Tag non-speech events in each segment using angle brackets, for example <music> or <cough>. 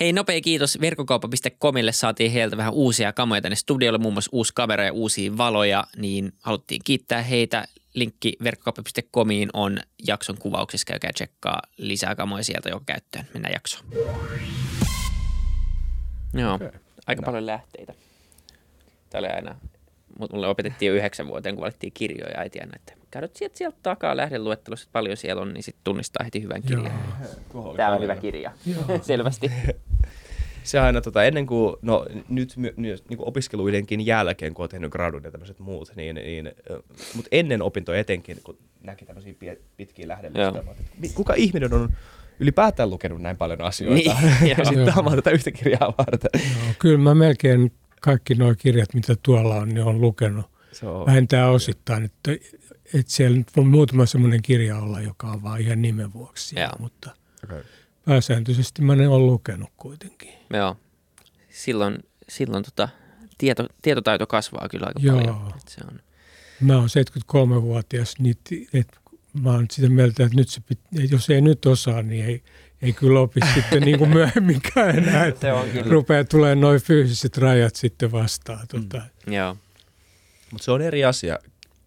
Hei, nopea kiitos verkkokauppa.comille. Saatiin heiltä vähän uusia kamoja tänne studiolle, muun muassa uusi kamera ja uusia valoja, niin haluttiin kiittää heitä. Linkki verkkokauppa.comiin on jakson kuvauksessa. Käykää tsekkaa lisää kamoja sieltä jo käyttöön. Mennään jaksoon. Joo, okay. aika no. paljon lähteitä. Tämä oli aina, mulle opetettiin jo yhdeksän vuoteen, kun valittiin kirjoja äiti aina, että käydät sieltä, sieltä takaa lähdeluettelossa, että paljon siellä on, niin sitten tunnistaa heti hyvän kirjan. Tämä on hyvä kirja, selvästi. <laughs> Se aina tota, ennen kuin, no nyt my, my, niin kuin opiskeluidenkin jälkeen, kun on tehnyt gradun ja tämmöiset muut, niin, niin mutta ennen opintoja etenkin, kun näki tämmöisiä pitkiä lähdeluetteloja, kuka ihminen on ylipäätään lukenut näin paljon asioita niin, <laughs> ja sitten tämä tätä yhtä kirjaa varten. Joo, kyllä mä melkein kaikki nuo kirjat, mitä tuolla on, niin on lukenut. Vähintään osittain, että, että siellä nyt on muutama semmoinen kirja olla, joka on vain ihan nimen vuoksi siellä, mutta okay. Pääsääntöisesti mä ne on lukenut kuitenkin. Joo, silloin, silloin tota, tieto, tietotaito kasvaa kyllä aika Joo. paljon. Että se on. Mä oon 73-vuotias, niin et, mä oon sitä mieltä, että nyt se pit, jos ei nyt osaa, niin ei, ei kyllä opi <laughs> sitten niin kuin myöhemminkään enää. se on kyllä. Rupeaa tulemaan noin fyysiset rajat sitten vastaan. Tuota. Mm. Joo. Mutta se on eri asia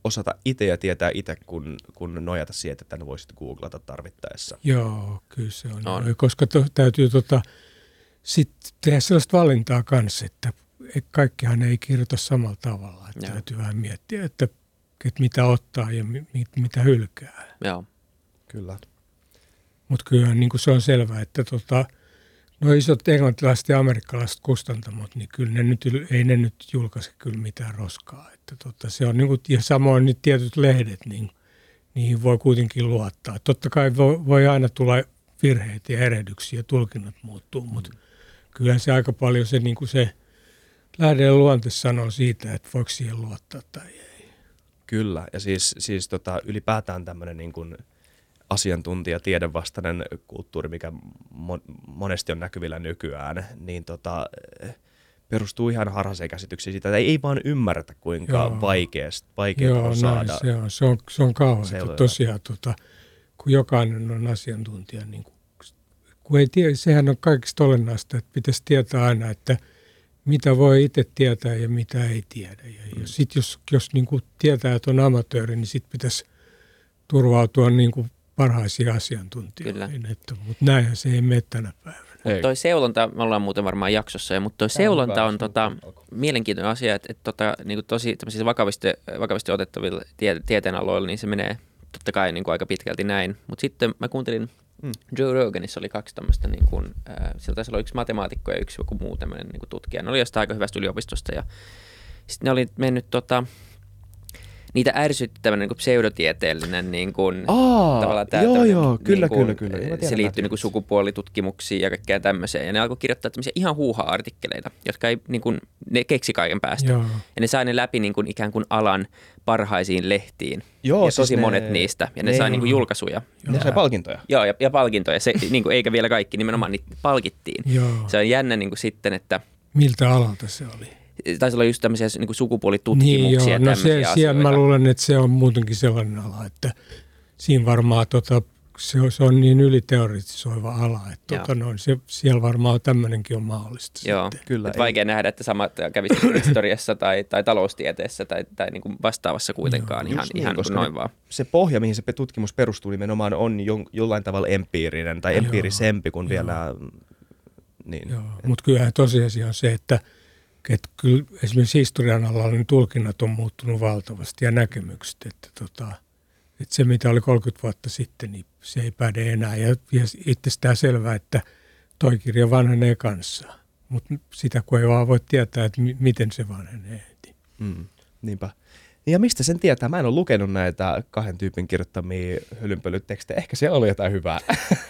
osata itse ja tietää itse, kun, kun nojata siihen, että tänne voisit googlata tarvittaessa. Joo, kyllä se on. on. Koska to, täytyy tota, sit tehdä sellaista valintaa kanssa, että kaikkihan ei kirjoita samalla tavalla. Että täytyy vähän miettiä, että, että mitä ottaa ja mit, mitä hylkää. Joo. Kyllä. Mutta kyllä niin kuin se on selvää, että tota, no isot englantilaiset ja amerikkalaiset kustantamot, niin kyllä ne nyt, ei ne nyt julkaise kyllä mitään roskaa. Että tota, se on niin kuin, ja samoin nyt tietyt lehdet, niin niihin voi kuitenkin luottaa. Totta kai voi, voi aina tulla virheitä ja erehdyksiä, tulkinnat muuttuu, mutta mm. kyllä se aika paljon se, niin kuin se lähden luonte sanoo siitä, että voiko siihen luottaa tai ei. Kyllä, ja siis, siis tota, ylipäätään tämmöinen niin kuin – asiantuntija, tiedevastainen kulttuuri, mikä mo- monesti on näkyvillä nykyään, niin tota, perustuu ihan harhaiseen käsityksiin siitä, että ei vaan ymmärretä, kuinka Joo. vaikeast, vaikeaa Joo, on saada. Näin, se on, se on, se on kauheaa. Tosiaan, tota, kun jokainen on asiantuntija, niin kun, kun ei tiedä, sehän on kaikista olennaista, että pitäisi tietää aina, että mitä voi itse tietää ja mitä ei tiedä. Ja mm. sit jos, jos niin kuin tietää, että on amatööri, niin sitten pitäisi turvautua niin kuin parhaisia asiantuntijoihin. Että, mutta näinhän se ei mene tänä päivänä. Mutta toi seulonta, me ollaan muuten varmaan jaksossa, ja, mutta toi seulonta on tota, mielenkiintoinen asia, että, että tota, niin tosi vakavasti, vakavasti otettavilla tie, tieteenaloilla, niin se menee totta kai niin kuin aika pitkälti näin. Mutta sitten mä kuuntelin mm. Joe Roganissa oli kaksi tämmöistä, niin kuin, äh, sieltä taisi olla yksi matemaatikko ja yksi joku muu tämmöinen niin kuin tutkija. Ne oli jostain aika hyvästä yliopistosta ja sitten ne oli mennyt tota, niitä ärsytti tämmöinen niin pseudotieteellinen niin kuin, Aa, tavallaan tämä joo, joo, kyllä, niin kuin, kyllä, kyllä. Se liittyy niin kuin sukupuolitutkimuksiin ja kaikkea tämmöiseen. Ja ne alkoi kirjoittaa tämmöisiä ihan huuha-artikkeleita, jotka ei, niin kuin, ne keksi kaiken päästä. Joo. Ja ne sai ne läpi niin kuin, ikään kuin alan parhaisiin lehtiin. Joo, ja siis tosi ne, monet niistä. Ja ne, ne sai niin kuin, julkaisuja. Joo. Ne sai palkintoja. Joo, ja, ja palkintoja. Se, niin kuin, eikä vielä kaikki, nimenomaan niitä palkittiin. Joo. Se on jännä niin kuin, sitten, että... Miltä alalta se oli? Taisi olla just tämmöisiä niin sukupuolitutkimuksia. Niin joo, no se, siellä mä luulen, että se on muutenkin sellainen ala, että siinä varmaan tota, se, on, se on niin yliteoretisoiva ala, että tota, no, se, siellä varmaan tämmöinenkin on mahdollista. Joo, sitten. kyllä. vaikea nähdä, että samat kävisi historiassa tai, tai taloustieteessä tai, tai niin kuin vastaavassa kuitenkaan Joo, ihan, niin, ihan koska noin vaan. Se pohja, mihin se tutkimus perustuu nimenomaan on jo, jollain tavalla empiirinen tai empiirisempi kuin Joo. vielä... Niin. Mutta kyllähän tosiasia on se, että – että kyllä esimerkiksi historian alalla niin tulkinnat on muuttunut valtavasti ja näkemykset, että, tota, että se mitä oli 30 vuotta sitten, niin se ei päde enää. Ja, ja itsestään selvää, että toi kirja vanhenee kanssa, mutta sitä kun ei vaan voi tietää, että m- miten se vanhenee. Mm, niinpä. Ja mistä sen tietää? Mä en ole lukenut näitä kahden tyypin kirjoittamia hölynpölytekstejä. Ehkä siellä oli jotain hyvää.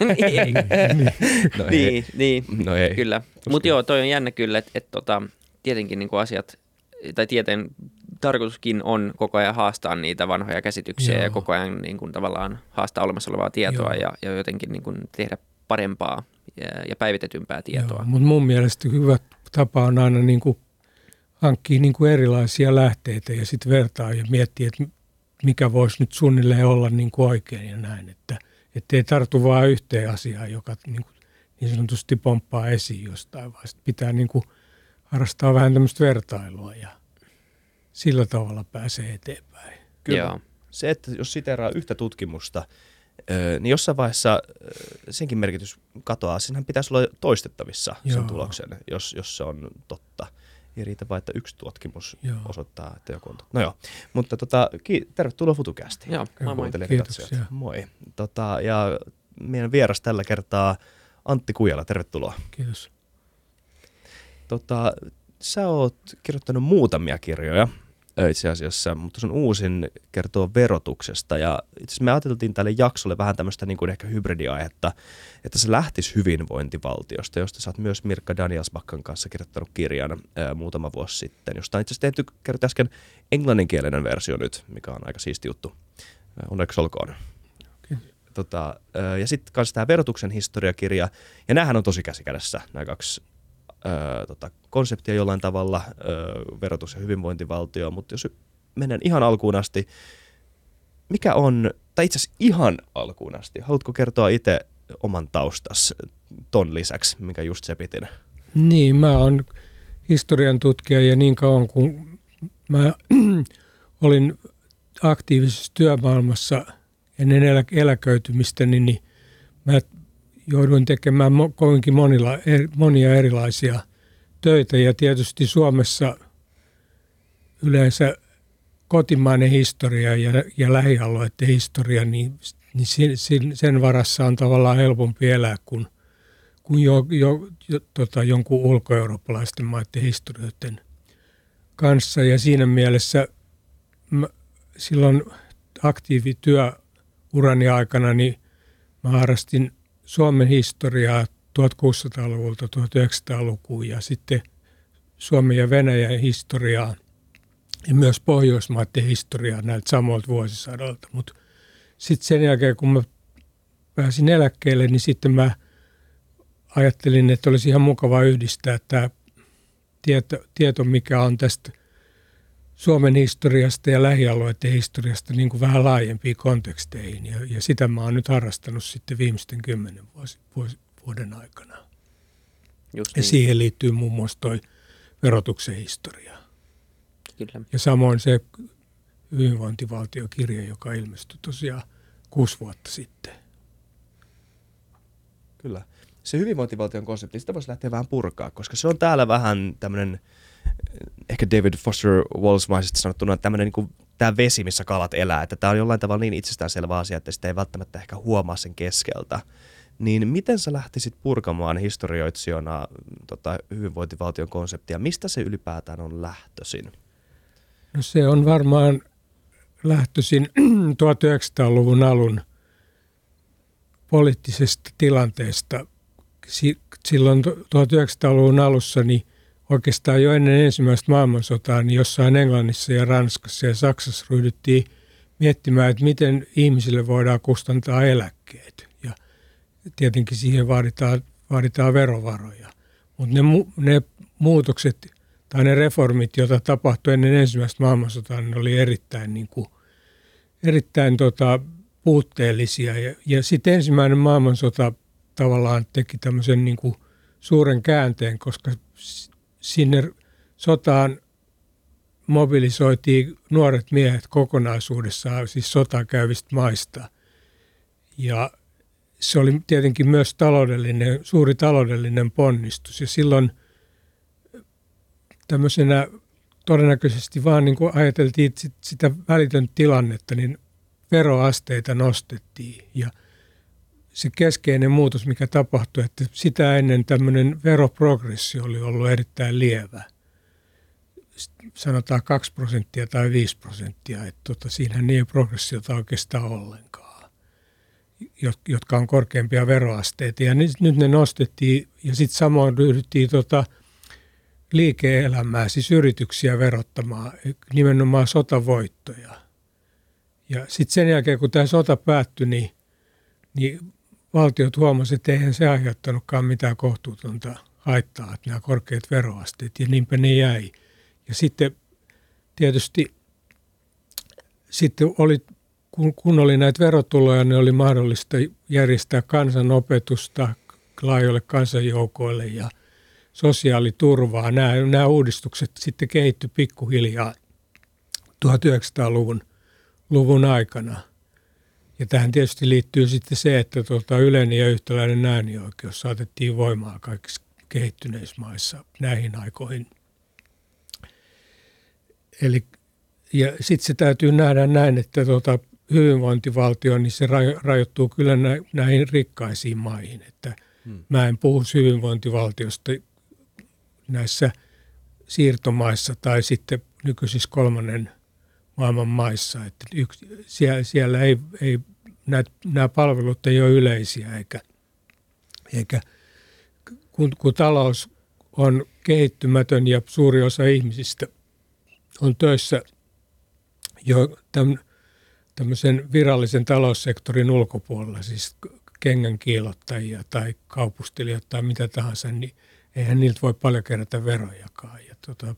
<laughs> niin, <laughs> no niin, niin, no ei. kyllä. Mutta joo, toi on jännä kyllä, että et, tota, tietenkin niin kuin asiat, tai tieteen tarkoituskin on koko ajan haastaa niitä vanhoja käsityksiä Joo. ja koko ajan niin kuin tavallaan haastaa olemassa olevaa tietoa ja, ja jotenkin niin kuin tehdä parempaa ja, ja päivitetympää tietoa. Mutta mun mielestä hyvä tapa on aina niin kuin hankkia niin kuin erilaisia lähteitä ja sitten vertaa ja miettiä, että mikä voisi nyt suunnilleen olla niin kuin oikein ja näin. Että ei tartu vain yhteen asiaan, joka niin kuin niin sanotusti pomppaa esiin jostain, vaan pitää niin kuin harrastaa vähän tämmöistä vertailua ja sillä tavalla pääsee eteenpäin. Kyllä. Joo. Se, että jos siteraa yhtä tutkimusta, niin jossain vaiheessa senkin merkitys katoaa. Siinähän pitäisi olla toistettavissa Joo. sen tuloksen, jos, jos se on totta. Ei riitä vain, että yksi tutkimus joo. osoittaa, että joku on totta. No joo, mutta tota, ki- tervetuloa FutuCastiin. Joo, moi moi. Kiitos. Moi. Tota, ja meidän vieras tällä kertaa Antti Kujala, tervetuloa. Kiitos. Tota, sä oot kirjoittanut muutamia kirjoja itse asiassa, mutta sun uusin kertoo verotuksesta. Ja itse asiassa me ajateltiin tälle jaksolle vähän tämmöistä niin kuin ehkä hybridiaihetta, että se lähtisi hyvinvointivaltiosta, josta sä oot myös Mirkka Danielsbakkan kanssa kirjoittanut kirjan ää, muutama vuosi sitten, josta on itse asiassa tehty kerrot äsken englanninkielinen versio nyt, mikä on aika siisti juttu. Onneksi olkoon. Tota, ja sitten kanssa tämä verotuksen historiakirja, ja näähän on tosi käsikädessä, nämä kaksi tota, konseptia jollain tavalla, ö, verotus ja hyvinvointivaltio, mutta jos menen ihan alkuun asti, mikä on, tai itse asiassa ihan alkuun asti, haluatko kertoa itse oman taustas ton lisäksi, mikä just se pitin? Niin, mä oon historian tutkija ja niin kauan kuin mä <clears throat> olin aktiivisessa työmaailmassa ennen elä- eläköitymistä, niin, niin mä jouduin tekemään kovinkin monilla, monia erilaisia töitä ja tietysti Suomessa yleensä kotimainen historia ja, ja lähialueiden historia, niin, niin sen, sen varassa on tavallaan helpompi elää kuin, kuin jo, jo, jo, tota, jonkun ulkoeurooppalaisten maiden historioiden kanssa. Ja siinä mielessä mä, silloin aktiivityöurani aikana niin mä harrastin Suomen historiaa 1600-luvulta 1900-lukuun ja sitten Suomen ja Venäjän historiaa ja myös Pohjoismaiden historiaa näiltä samoilta vuosisadalta. Mutta sitten sen jälkeen, kun mä pääsin eläkkeelle, niin sitten mä ajattelin, että olisi ihan mukava yhdistää tämä tieto, tieto mikä on tästä Suomen historiasta ja lähialueiden historiasta niin kuin vähän laajempiin konteksteihin. Ja, ja sitä mä oon nyt harrastanut sitten viimeisten kymmenen vuosi, vuosi, vuoden aikana. Just niin. Ja siihen liittyy muun muassa toi verotuksen historia. Kyllä. Ja samoin se hyvinvointivaltiokirja, joka ilmestyi tosiaan kuusi vuotta sitten. Kyllä. Se hyvinvointivaltion konsepti, sitä voisi lähteä vähän purkaa, koska se on täällä vähän tämmöinen ehkä David Foster Wallace-maisesti sanottuna tämmöinen niin tämä vesi, missä kalat elää, että tämä on jollain tavalla niin itsestäänselvä asia, että sitä ei välttämättä ehkä huomaa sen keskeltä. Niin miten sä lähtisit purkamaan historioitsijana tota, hyvinvointivaltion konseptia? Mistä se ylipäätään on lähtöisin? No se on varmaan lähtöisin <clears throat> 1900-luvun alun poliittisesta tilanteesta. Silloin 1900-luvun alussa niin oikeastaan jo ennen ensimmäistä maailmansotaa niin jossain Englannissa ja Ranskassa ja Saksassa ryhdyttiin miettimään, että miten ihmisille voidaan kustantaa eläkkeet. Ja tietenkin siihen vaaditaan, vaaditaan verovaroja. Mutta ne, ne muutokset tai ne reformit, joita tapahtui ennen ensimmäistä maailmansotaa, ne oli erittäin, niin kuin, erittäin tota, puutteellisia. Ja, ja sitten ensimmäinen maailmansota tavallaan teki tämmöisen niin kuin suuren käänteen, koska sinne sotaan mobilisoitiin nuoret miehet kokonaisuudessaan, siis sotaa käyvistä maista. Ja se oli tietenkin myös taloudellinen, suuri taloudellinen ponnistus. Ja silloin tämmöisenä todennäköisesti vaan niin kuin ajateltiin sitä välitöntä tilannetta, niin veroasteita nostettiin. Ja se keskeinen muutos, mikä tapahtui, että sitä ennen tämmöinen veroprogressio oli ollut erittäin lievä. Sanotaan 2 prosenttia tai 5 prosenttia, että tota, siinähän ei progressiota oikeastaan ollenkaan, jotka on korkeampia veroasteita. Ja nyt, nyt ne nostettiin ja sitten samoin ryhdyttiin tota, liike-elämää, siis yrityksiä verottamaan, nimenomaan sotavoittoja. Ja sitten sen jälkeen, kun tämä sota päättyi, niin, niin valtiot huomasivat, että eihän se aiheuttanutkaan mitään kohtuutonta haittaa, että nämä korkeat veroasteet, ja niinpä ne jäi. Ja sitten tietysti sitten oli, kun, kun oli näitä verotuloja, niin oli mahdollista järjestää kansanopetusta, laajoille kansanjoukoille ja sosiaaliturvaa. Nämä, nämä uudistukset sitten kehittyi pikkuhiljaa 1900-luvun luvun aikana. Ja tähän tietysti liittyy sitten se, että tuota, yleinen ja yhtäläinen äänioikeus saatettiin voimaa kaikissa kehittyneissä maissa näihin aikoihin. Eli, ja sitten se täytyy nähdä näin, että tuota, hyvinvointivaltio, niin se rajoittuu kyllä näihin rikkaisiin maihin. Että hmm. Mä en puhu hyvinvointivaltiosta näissä siirtomaissa tai sitten nykyisissä kolmannen maailman maissa. Että yksi, siellä, siellä ei, ei nämä, nämä palvelut ei ole yleisiä eikä, eikä kun, kun talous on kehittymätön ja suuri osa ihmisistä on töissä jo tämän, tämmöisen virallisen taloussektorin ulkopuolella, siis kengän kiilottajia tai kaupustelijat tai mitä tahansa, niin eihän niiltä voi paljon kerätä verojakaan. Ja tota,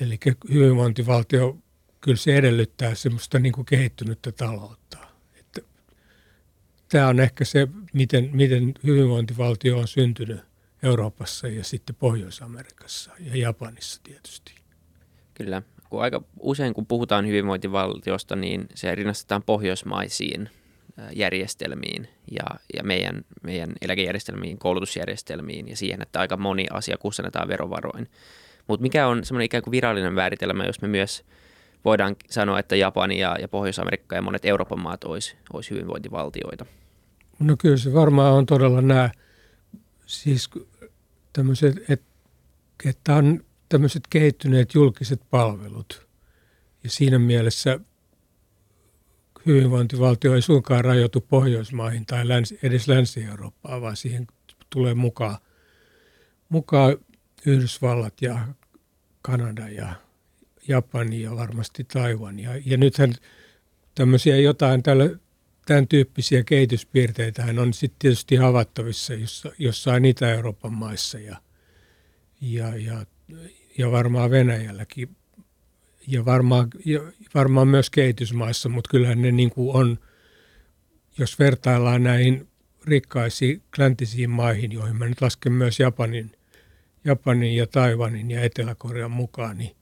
eli hyvinvointivaltio, kyllä se edellyttää semmoista niin kuin kehittynyttä taloutta. Että tämä on ehkä se, miten, miten hyvinvointivaltio on syntynyt Euroopassa ja sitten Pohjois-Amerikassa ja Japanissa tietysti. Kyllä kun aika usein kun puhutaan hyvinvointivaltiosta, niin se rinnastetaan pohjoismaisiin järjestelmiin ja, ja meidän, meidän eläkejärjestelmiin, koulutusjärjestelmiin ja siihen, että aika moni asia kustannetaan verovaroin. Mutta mikä on semmoinen ikään kuin virallinen määritelmä, jos me myös voidaan sanoa, että Japani ja, ja Pohjois-Amerikka ja monet Euroopan maat olisi, olisi hyvinvointivaltioita? No kyllä se varmaan on todella nämä, siis tämmöiset, että, että on tämmöiset kehittyneet julkiset palvelut. Ja siinä mielessä hyvinvointivaltio ei suinkaan rajoitu Pohjoismaihin tai länsi, edes Länsi-Eurooppaan, vaan siihen tulee mukaan, mukaan Yhdysvallat ja Kanada ja Japani ja varmasti Taiwan. Ja, ja nythän tämmöisiä jotain tällä, tämän tyyppisiä kehityspiirteitä on sitten tietysti havaittavissa jossa, jossain Itä-Euroopan maissa ja, ja, ja ja varmaan Venäjälläkin ja varmaan, ja varmaan myös kehitysmaissa, mutta kyllähän ne niin kuin on, jos vertaillaan näihin rikkaisiin läntisiin maihin, joihin mä nyt lasken myös Japanin, Japanin ja Taiwanin ja Etelä-Korean mukaan, niin,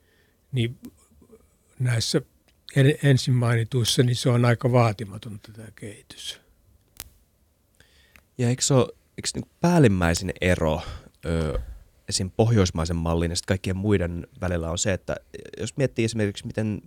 niin näissä ensin mainituissa, niin se on aika vaatimaton tämä kehitys. Ja eikö se ole eikö niin päällimmäisin ero ö, esim. pohjoismaisen mallin ja kaikkien muiden välillä on se, että jos miettii esimerkiksi, miten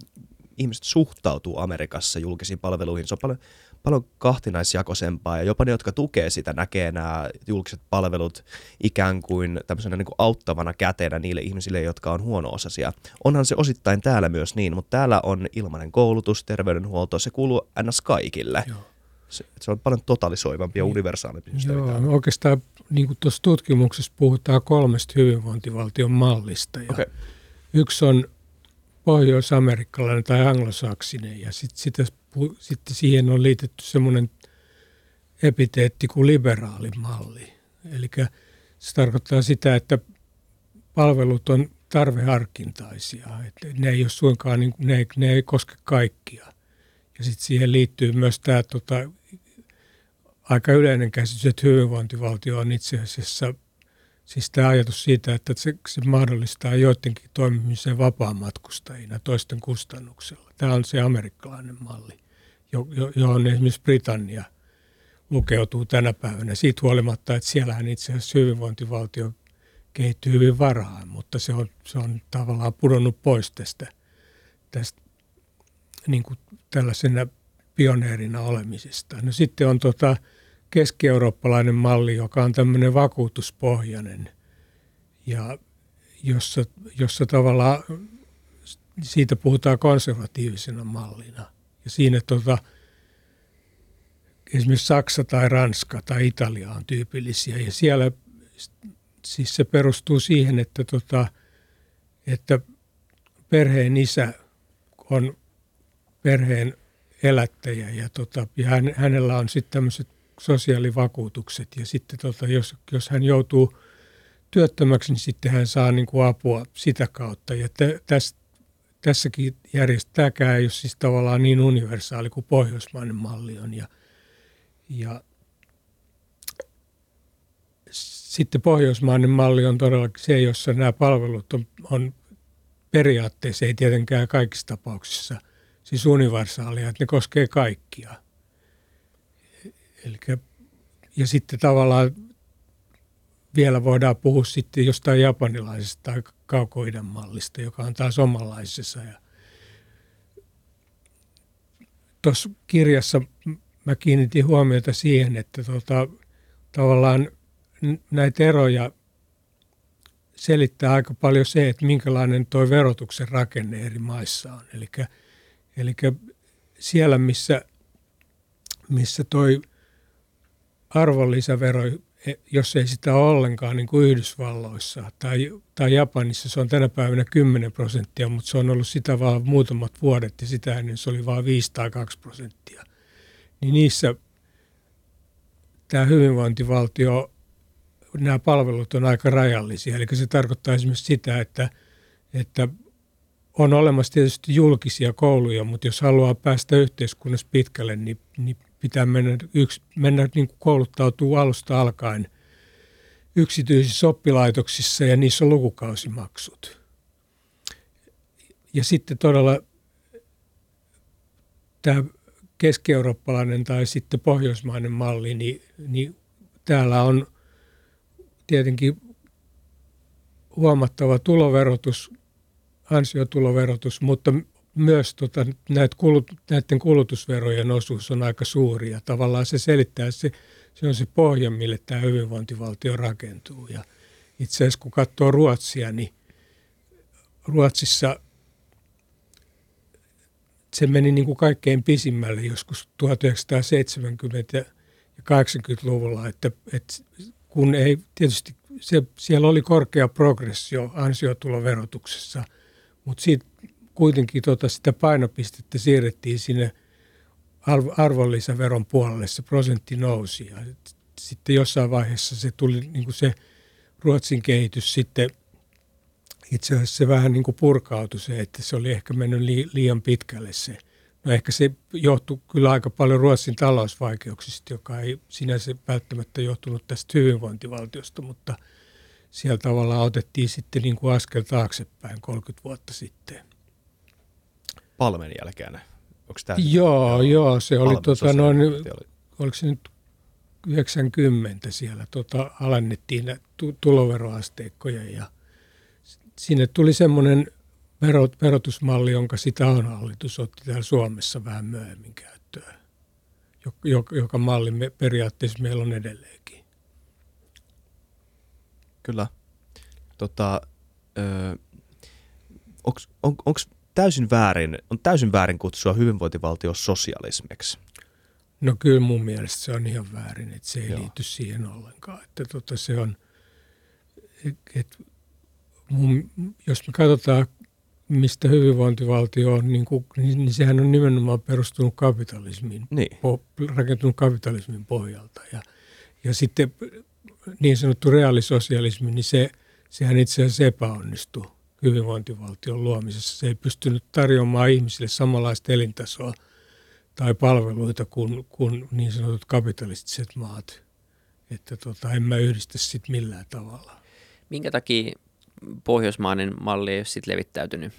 ihmiset suhtautuu Amerikassa julkisiin palveluihin, se on paljon, paljon kahtinaisjakoisempaa ja jopa ne, jotka tukee sitä, näkee nämä julkiset palvelut ikään kuin tämmöisenä niin kuin auttavana käteenä niille ihmisille, jotka on huono-osaisia. Onhan se osittain täällä myös niin, mutta täällä on ilmainen koulutus, terveydenhuolto, se kuuluu ns. kaikille. Joo. Se, se on paljon totalisoivampi ja niin. universaalimpi. Joo, no oikeastaan niin kuin tuossa tutkimuksessa puhutaan kolmesta hyvinvointivaltion mallista. Ja okay. Yksi on pohjois-amerikkalainen tai anglosaksinen ja sitten sit, sit siihen on liitetty semmoinen epiteetti kuin liberaalimalli. Eli se tarkoittaa sitä, että palvelut on tarveharkintaisia. Että ne ei ole suinkaan, niin, ne, ei, ne ei koske kaikkia. Ja sitten siihen liittyy myös tämä tota, aika yleinen käsitys, että hyvinvointivaltio on itse asiassa siis tämä ajatus siitä, että se, se mahdollistaa joidenkin toimimisen vapaamatkustajina toisten kustannuksella. Tämä on se amerikkalainen malli, johon esimerkiksi Britannia lukeutuu tänä päivänä. Siitä huolimatta, että siellähän itse asiassa hyvinvointivaltio kehittyy hyvin varhain, mutta se on, se on tavallaan pudonnut pois tästä, tästä niin kuin tällaisena pioneerina olemisesta. No sitten on tota, keski-eurooppalainen malli, joka on tämmöinen vakuutuspohjainen ja jossa, jossa tavallaan siitä puhutaan konservatiivisena mallina. Ja siinä tota, esimerkiksi Saksa tai Ranska tai Italia on tyypillisiä ja siellä siis se perustuu siihen, että, tota, että perheen isä on perheen elättäjä ja, tota, ja hän, hänellä on sitten tämmöiset sosiaalivakuutukset ja sitten tota, jos, jos hän joutuu työttömäksi, niin sitten hän saa niin kuin apua sitä kautta. Ja tä, täs, tässäkin järjestelmäkään ei ole siis tavallaan niin universaali kuin pohjoismainen malli on. Ja, ja sitten pohjoismainen malli on todellakin se, jossa nämä palvelut on, on periaatteessa, ei tietenkään kaikissa tapauksissa, siis universaalia, että ne koskee kaikkia. Elikkä, ja sitten tavallaan vielä voidaan puhua sitten jostain japanilaisesta tai kaukoidän mallista, joka on taas omanlaisessa. Ja tuossa kirjassa mä kiinnitin huomiota siihen, että tota, tavallaan näitä eroja selittää aika paljon se, että minkälainen tuo verotuksen rakenne eri maissa on. Eli siellä, missä, missä toi arvonlisävero, jos ei sitä ole ollenkaan niin kuin Yhdysvalloissa tai, tai Japanissa, se on tänä päivänä 10 prosenttia, mutta se on ollut sitä vaan muutamat vuodet ja sitä ennen se oli vain 5 tai 2 prosenttia. Niin niissä tämä hyvinvointivaltio nämä palvelut on aika rajallisia. Eli se tarkoittaa esimerkiksi sitä, että, että on olemassa tietysti julkisia kouluja, mutta jos haluaa päästä yhteiskunnassa pitkälle, niin, niin pitää mennä, yksi, mennä niin kuin kouluttautua alusta alkaen yksityisissä oppilaitoksissa ja niissä on lukukausimaksut. Ja sitten todella tämä keski-eurooppalainen tai sitten pohjoismainen malli, niin, niin täällä on tietenkin huomattava tuloverotus, ansiotuloverotus, mutta myös tota, näitä kulut, näiden kulutusverojen osuus on aika suuri ja tavallaan se selittää, se, se on se pohja, mille tämä hyvinvointivaltio rakentuu. Ja itse asiassa kun katsoo Ruotsia, niin Ruotsissa se meni niin kuin kaikkein pisimmälle joskus 1970- ja 80-luvulla, että, että kun ei tietysti, se, siellä oli korkea progressio ansiotuloverotuksessa, mutta siitä kuitenkin tota sitä painopistettä siirrettiin sinne arvonlisäveron puolelle, se prosentti nousi. Ja sitten jossain vaiheessa se tuli niin kuin se Ruotsin kehitys sitten itse asiassa se vähän niin kuin purkautui se, että se oli ehkä mennyt liian pitkälle se. No ehkä se johtui kyllä aika paljon Ruotsin talousvaikeuksista, joka ei sinänsä välttämättä johtunut tästä hyvinvointivaltiosta, mutta siellä tavallaan otettiin sitten niin kuin askel taaksepäin 30 vuotta sitten. Palmen jälkeen? Onko tämä joo, joo, joo, se oli, tota, noin, oli. oliko se nyt 90 siellä, tota, alennettiin tuloveroasteikkoja ja sinne tuli semmoinen verot, verotusmalli, jonka sitä on hallitus otti täällä Suomessa vähän myöhemmin käyttöön, joka, joka malli me, periaatteessa meillä on edelleenkin. Kyllä. Tota, on, onko täysin väärin, on täysin väärin kutsua hyvinvointivaltio sosialismiksi? No kyllä mun mielestä se on ihan väärin, että se ei Joo. liity siihen ollenkaan. Että tota se on, et, et mun, jos me katsotaan mistä hyvinvointivaltio on, niin, kuin, niin, niin sehän on nimenomaan perustunut kapitalismiin, niin. po, rakentunut kapitalismin pohjalta. Ja, ja sitten niin sanottu reaalisosialismi, niin se, sehän itse asiassa epäonnistui hyvinvointivaltion luomisessa. Se ei pystynyt tarjoamaan ihmisille samanlaista elintasoa tai palveluita kuin, kuin niin sanotut kapitalistiset maat. Että tota, en mä yhdistä sitä millään tavalla. Minkä takia pohjoismainen malli ei ole sitten levittäytynyt?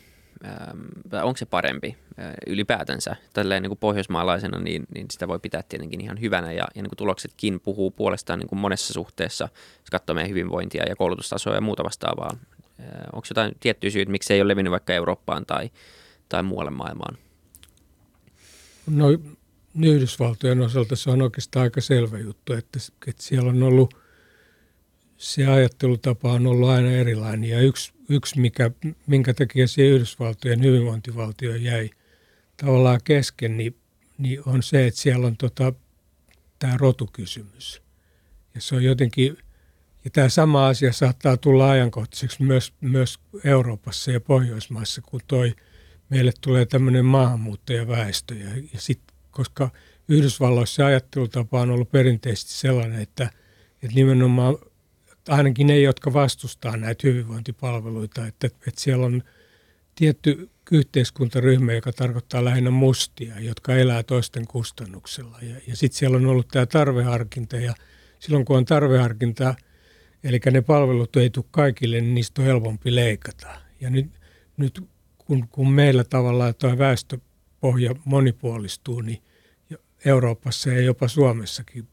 Ähm, onko se parempi äh, ylipäätänsä tälleen niin kuin pohjoismaalaisena, niin, niin sitä voi pitää tietenkin ihan hyvänä ja, ja niin kuin tuloksetkin puhuu puolestaan niin kuin monessa suhteessa, jos katsoo meidän hyvinvointia ja koulutustasoa ja muuta vastaavaa. Onko jotain tiettyjä syitä, miksi se ei ole levinnyt vaikka Eurooppaan tai, tai muualle maailmaan? No Yhdysvaltojen osalta se on oikeastaan aika selvä juttu, että, että siellä on ollut – se ajattelutapa on ollut aina erilainen. Ja yksi, yksi mikä, minkä takia se Yhdysvaltojen hyvinvointivaltio jäi tavallaan kesken, niin, niin on se, että siellä on tota, tämä rotukysymys. Ja se on jotenkin, ja tämä sama asia saattaa tulla ajankohtaiseksi myös, myös Euroopassa ja Pohjoismaissa, kun toi, meille tulee tämmöinen maahanmuuttajaväestö. Ja, ja sit, koska Yhdysvalloissa ajattelutapa on ollut perinteisesti sellainen, että, että nimenomaan ainakin ne, jotka vastustaa näitä hyvinvointipalveluita, että, että siellä on tietty yhteiskuntaryhmä, joka tarkoittaa lähinnä mustia, jotka elää toisten kustannuksella. Ja, ja sitten siellä on ollut tämä tarveharkinta ja silloin kun on tarveharkinta Eli ne palvelut ei tule kaikille, niin niistä on helpompi leikata. Ja nyt, nyt kun, kun meillä tavallaan tuo väestöpohja monipuolistuu, niin Euroopassa ja jopa Suomessakin,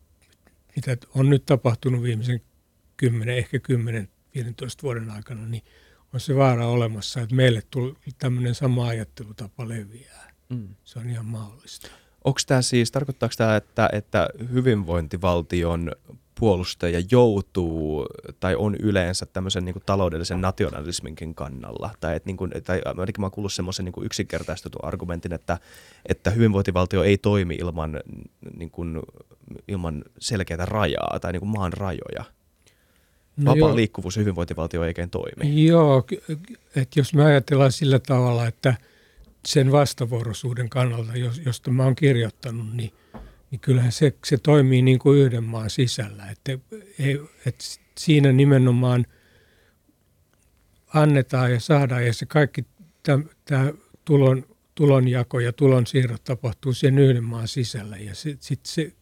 mitä on nyt tapahtunut viimeisen 10, ehkä 10-15 vuoden aikana, niin on se vaara olemassa, että meille tuli tämmöinen sama ajattelutapa leviää. Mm. Se on ihan mahdollista. Onko tämä siis, tarkoittaako tämä, että, että hyvinvointivaltion puolustaja joutuu tai on yleensä tämmöisen niin kuin taloudellisen nationalisminkin kannalla. Tai, että, niin kuin, tai ainakin mä oon kuullut semmoisen niin yksinkertaistetun argumentin, että, että hyvinvointivaltio ei toimi ilman, niin kuin, ilman selkeää rajaa tai niin kuin maan rajoja. No Vapaa joo. liikkuvuus hyvinvointivaltio ei oikein toimi. Joo, että jos me ajatellaan sillä tavalla, että sen vastavuoroisuuden kannalta, josta mä oon kirjoittanut, niin – niin kyllähän se, se toimii niin kuin yhden maan sisällä. Että, että siinä nimenomaan annetaan ja saadaan ja se kaikki tämä tulon, tulonjako ja tulonsiirrot tapahtuu sen yhden maan sisällä. Ja sitten sit se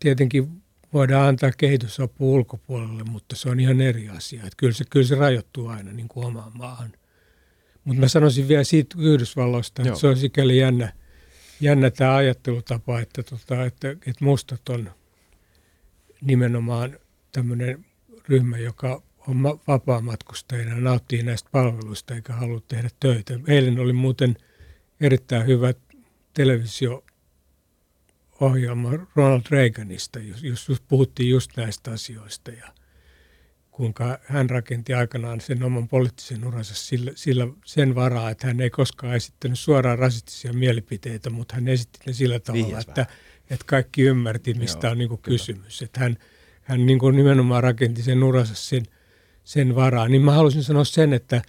tietenkin voidaan antaa kehitysapua ulkopuolelle, mutta se on ihan eri asia. Että kyllä, se, kyllä se rajoittuu aina niin kuin omaan maahan. Mutta mä sanoisin vielä siitä Yhdysvalloista, että Joo. se on sikäli jännä – jännä tämä ajattelutapa, että, tota, että, että mustat on nimenomaan tämmöinen ryhmä, joka on vapaamatkustajina nauttii näistä palveluista eikä halua tehdä töitä. Eilen oli muuten erittäin hyvä televisio-ohjelma Ronald Reaganista, jos, jos puhuttiin just näistä asioista ja kuinka hän rakenti aikanaan sen oman poliittisen uransa sillä, sillä sen varaa, että hän ei koskaan esittänyt suoraan rasistisia mielipiteitä, mutta hän esitti ne sillä tavalla, että, että kaikki ymmärti, mistä Joo, on niin kuin kysymys. Että hän, hän niin kuin nimenomaan rakenti sen uransa sen, sen varaa. Niin mä haluaisin sanoa sen, että,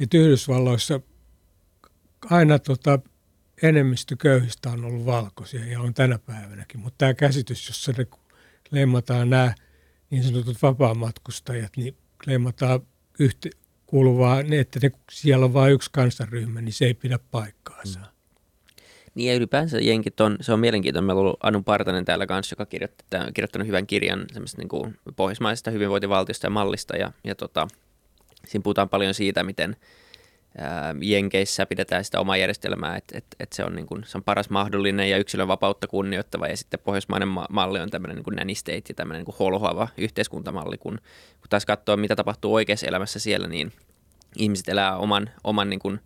että Yhdysvalloissa aina tota, enemmistö köyhistä on ollut valkoisia ja on tänä päivänäkin, mutta tämä käsitys, jossa ne leimataan nämä – niin sanotut vapaamatkustajat, niin leimataan yhte, kuuluvaa, että ne, siellä on vain yksi kansanryhmä, niin se ei pidä paikkaansa. Mm. Niin ja ylipäänsä jenkit on, se on mielenkiintoinen. Meillä on ollut Anu Partanen täällä kanssa, joka kirjoitti, kirjoittanut hyvän kirjan niin kuin pohjoismaisesta hyvinvointivaltiosta ja mallista. Ja, ja tota, siinä puhutaan paljon siitä, miten – Jenkeissä pidetään sitä omaa järjestelmää, että et, et se, on niin kuin, se on paras mahdollinen ja yksilön vapautta kunnioittava. Ja sitten pohjoismainen ma- malli on tämmöinen niin nanny state ja tämmöinen niin kuin holhoava yhteiskuntamalli, kun, kun taas katsoo mitä tapahtuu oikeassa elämässä siellä, niin ihmiset elää oman, oman niin kuin,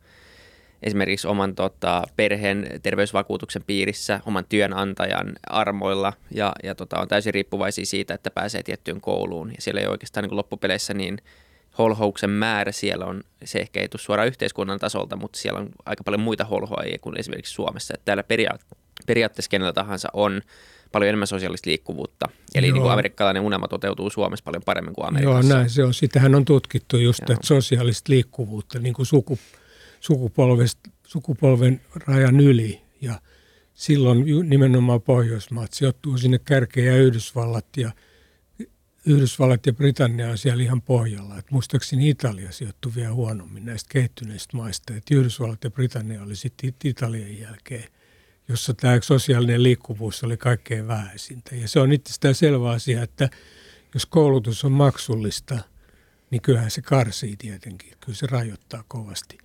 esimerkiksi oman tota, perheen terveysvakuutuksen piirissä, oman työnantajan armoilla. Ja, ja tota, on täysin riippuvaisia siitä, että pääsee tiettyyn kouluun. Ja siellä ei oikeastaan niin kuin loppupeleissä niin – holhouksen määrä siellä on, se ehkä ei tule suoraan yhteiskunnan tasolta, mutta siellä on aika paljon muita holhoajia kuin esimerkiksi Suomessa. Että täällä peria- periaatteessa kenellä tahansa on paljon enemmän sosiaalista liikkuvuutta. Eli niin kuin amerikkalainen unelma toteutuu Suomessa paljon paremmin kuin Amerikassa. Joo, näin se on. Sitähän on tutkittu just että sosiaalista liikkuvuutta niin kuin suku, sukupolven rajan yli. Ja silloin nimenomaan Pohjoismaat sijoittuu sinne kärkeen ja Yhdysvallat ja – Yhdysvallat ja Britannia on siellä ihan pohjalla. Et muistaakseni Italia sijoittui vielä huonommin näistä kehittyneistä maista. Et Yhdysvallat ja Britannia oli sitten Italian jälkeen, jossa tämä sosiaalinen liikkuvuus oli kaikkein vähäisintä. Ja se on itsestään selvä asia, että jos koulutus on maksullista, niin kyllähän se karsii tietenkin. Kyllä se rajoittaa kovasti.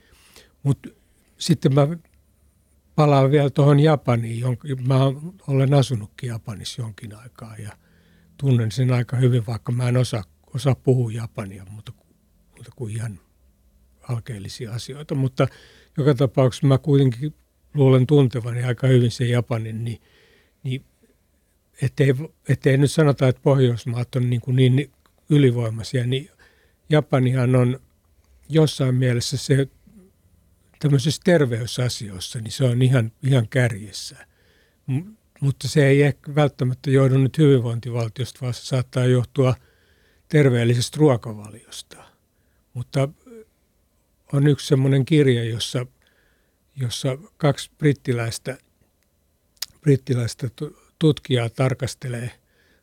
Mutta sitten mä palaan vielä tuohon Japaniin. Mä olen asunutkin Japanissa jonkin aikaa ja – tunnen sen aika hyvin, vaikka mä en osaa, osaa puhua japania, mutta, mutta kuin ihan alkeellisia asioita. Mutta joka tapauksessa mä kuitenkin luulen tuntevani aika hyvin sen japanin, niin, niin ettei, ettei nyt sanota, että Pohjoismaat on niin, kuin niin ylivoimaisia, niin Japanihan on jossain mielessä se tämmöisissä terveysasioissa, niin se on ihan, ihan kärjessä mutta se ei ehkä välttämättä johdu nyt hyvinvointivaltiosta, vaan se saattaa johtua terveellisestä ruokavaliosta. Mutta on yksi semmoinen kirja, jossa, jossa kaksi brittiläistä, brittiläistä tutkijaa tarkastelee,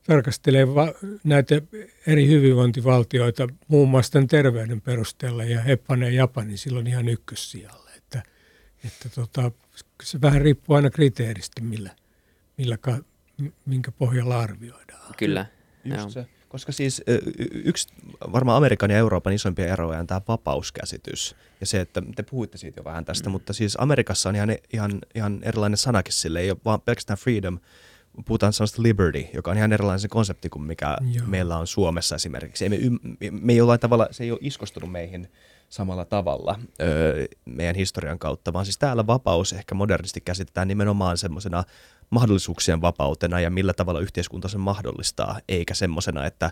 tarkastelee va, näitä eri hyvinvointivaltioita muun muassa tämän terveyden perusteella ja he panee Japanin silloin ihan ykkössijalle. Että, että tota, se vähän riippuu aina kriteeristä, millä, millä, minkä pohjalla arvioidaan. Kyllä. Just se. Koska siis yksi varmaan Amerikan ja Euroopan isompia eroja on tämä vapauskäsitys. Ja se, että te puhuitte siitä jo vähän tästä, mm. mutta siis Amerikassa on ihan, ihan, ihan erilainen sanakin sille. Ei ole vaan pelkästään freedom, puhutaan sanasta liberty, joka on ihan erilainen se konsepti kuin mikä Joo. meillä on Suomessa esimerkiksi. Ei me, me ei jollain tavalla, se ei ole iskostunut meihin samalla tavalla öö, meidän historian kautta, vaan siis täällä vapaus ehkä modernisti käsitetään nimenomaan semmoisena mahdollisuuksien vapautena ja millä tavalla yhteiskunta sen mahdollistaa, eikä semmoisena, että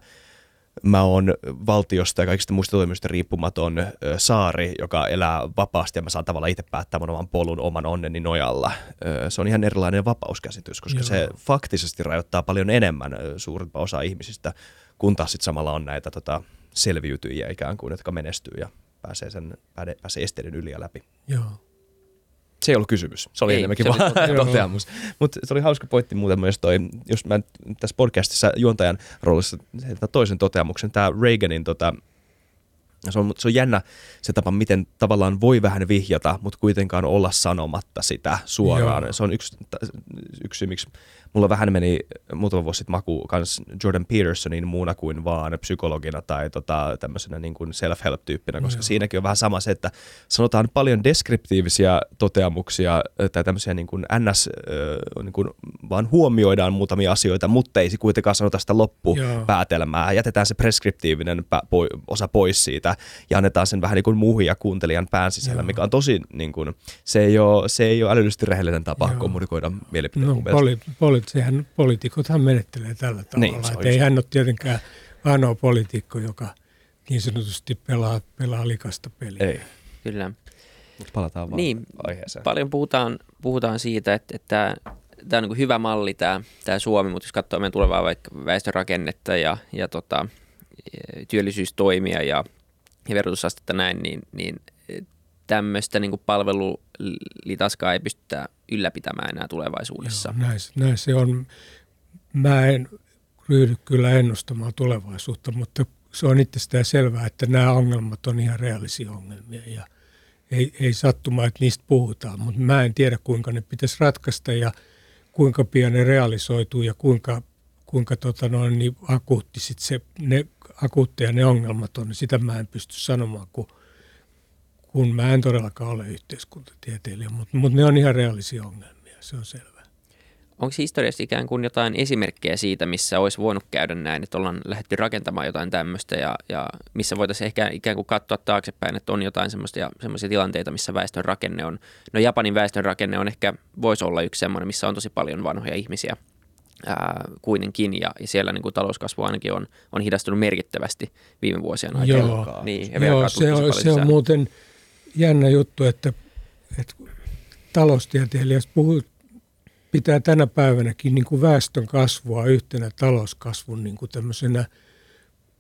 mä oon valtiosta ja kaikista muista toimijoista riippumaton saari, joka elää vapaasti ja mä saan tavallaan itse päättää mun oman polun oman onneni nojalla. Se on ihan erilainen vapauskäsitys, koska Joo. se faktisesti rajoittaa paljon enemmän suurimpaa osa ihmisistä, kun taas sitten samalla on näitä tota, selviytyjiä ikään kuin, jotka menestyy ja pääsee, sen, pääsee esteiden yli ja läpi. Joo. Se ei ollut kysymys, se oli ei, enemmänkin se vaan toteamus. Mutta se oli hauska pointti muuten myös toi, jos mä tässä podcastissa juontajan roolissa toisen toteamuksen, tämä Reaganin tota, se on, se on jännä se tapa, miten tavallaan voi vähän vihjata, mutta kuitenkaan olla sanomatta sitä suoraan. Joo. Se on yksi, yksi syy, miksi mulla vähän meni muutama vuosi sitten maku kans Jordan Petersonin muuna kuin vaan psykologina tai tota, tämmöisenä niin kuin self-help-tyyppinä, koska Joo. siinäkin on vähän sama se, että sanotaan paljon deskriptiivisia toteamuksia tai tämmöisiä niin kuin ns. Niin kuin vaan huomioidaan muutamia asioita, mutta ei kuitenkaan sanota sitä loppupäätelmää. Jätetään se preskriptiivinen osa pois siitä ja annetaan sen vähän niin kuin muhia kuuntelijan pään sisällä, Joo. mikä on tosi, niin kuin, se, ei ole, se ei ole älyllisesti rehellinen tapa Joo. kommunikoida mielipiteitä. No, poli, poli, sehän, poliitikothan menettelee tällä tavalla, niin, että ei hän ole tietenkään ainoa poliitikko, joka niin sanotusti pelaa, pelaa likasta peliä. Ei. Kyllä. Mutta palataan vaan niin, aiheeseen. Paljon puhutaan, puhutaan siitä, että, että tämä on niin hyvä malli tämä, tämä Suomi, mutta jos katsoo meidän tulevaa vaikka väestörakennetta ja, ja tota, työllisyystoimia ja ja verotusastetta näin, niin, niin tämmöistä niin palvelulitaskaa ei pystytä ylläpitämään enää tulevaisuudessa. Joo, näin, näin se on. Mä en ryhdy kyllä ennustamaan tulevaisuutta, mutta se on itsestään selvää, että nämä ongelmat on ihan reaalisia ongelmia ja ei, ei sattumaa, että niistä puhutaan, mutta mä en tiedä kuinka ne pitäisi ratkaista ja kuinka pian ne realisoituu ja kuinka, kuinka tota noin, niin akuutti sit se, ne akuutteja ne ongelmat on, niin sitä mä en pysty sanomaan, kun, kun mä en todellakaan ole yhteiskuntatieteilijä, mutta, mutta ne on ihan reaalisia ongelmia, se on selvä. Onko historiassa ikään kuin jotain esimerkkejä siitä, missä olisi voinut käydä näin, että ollaan lähdetty rakentamaan jotain tämmöistä ja, ja missä voitaisiin ehkä ikään kuin katsoa taaksepäin, että on jotain semmoisia tilanteita, missä väestön rakenne on. No Japanin väestön rakenne on ehkä, voisi olla yksi semmoinen, missä on tosi paljon vanhoja ihmisiä – ää, kuitenkin, ja, ja siellä niin kuin talouskasvu ainakin on, on hidastunut merkittävästi viime vuosien aikana. Joo, niin, ja Joo se, on, se on muuten jännä juttu, että, että taloustieteilijät puhuu, pitää tänä päivänäkin niin kuin väestön kasvua yhtenä talouskasvun niin kuin tämmöisenä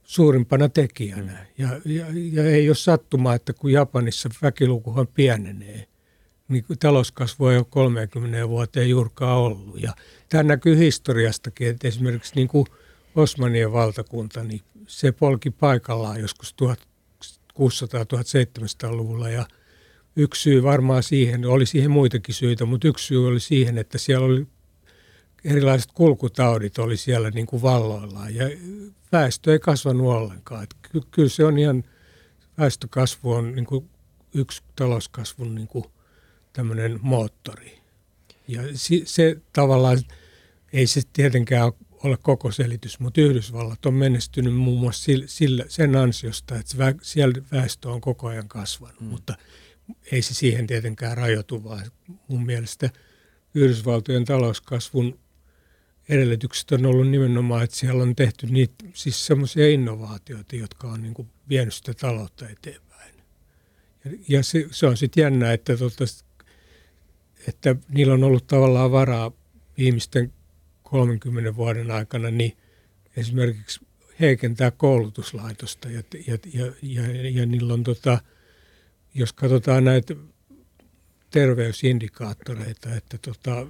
suurimpana tekijänä. Mm. Ja, ja, ja ei ole sattumaa, että kun Japanissa väkilukuhan pienenee, niin talouskasvu ei ole 30 vuoteen juurkaan ollut. Ja tämä näkyy historiastakin, että esimerkiksi niin kuin Osmanien valtakunta, niin se polki paikallaan joskus 1600-1700-luvulla ja yksi syy varmaan siihen, oli siihen muitakin syitä, mutta yksi syy oli siihen, että siellä oli erilaiset kulkutaudit oli siellä niin kuin valloillaan ja väestö ei kasvanut ollenkaan. Että ky- kyllä se on ihan, väestökasvu on niin kuin yksi talouskasvun niin kuin tämmöinen moottori. Ja se, se tavallaan, ei se tietenkään ole koko selitys, mutta Yhdysvallat on menestynyt muun muassa sillä, sen ansiosta, että siellä väestö on koko ajan kasvanut, mm. mutta ei se siihen tietenkään rajoitu, vaan mun mielestä Yhdysvaltojen talouskasvun edellytykset on ollut nimenomaan, että siellä on tehty niitä, siis semmoisia innovaatioita, jotka on niin kuin vienyt sitä taloutta eteenpäin. Ja, ja se, se on sitten jännä, että tota, että niillä on ollut tavallaan varaa viimeisten 30 vuoden aikana niin esimerkiksi heikentää koulutuslaitosta ja, ja, ja, ja, ja niillä on, tota, jos katsotaan näitä terveysindikaattoreita, että tota,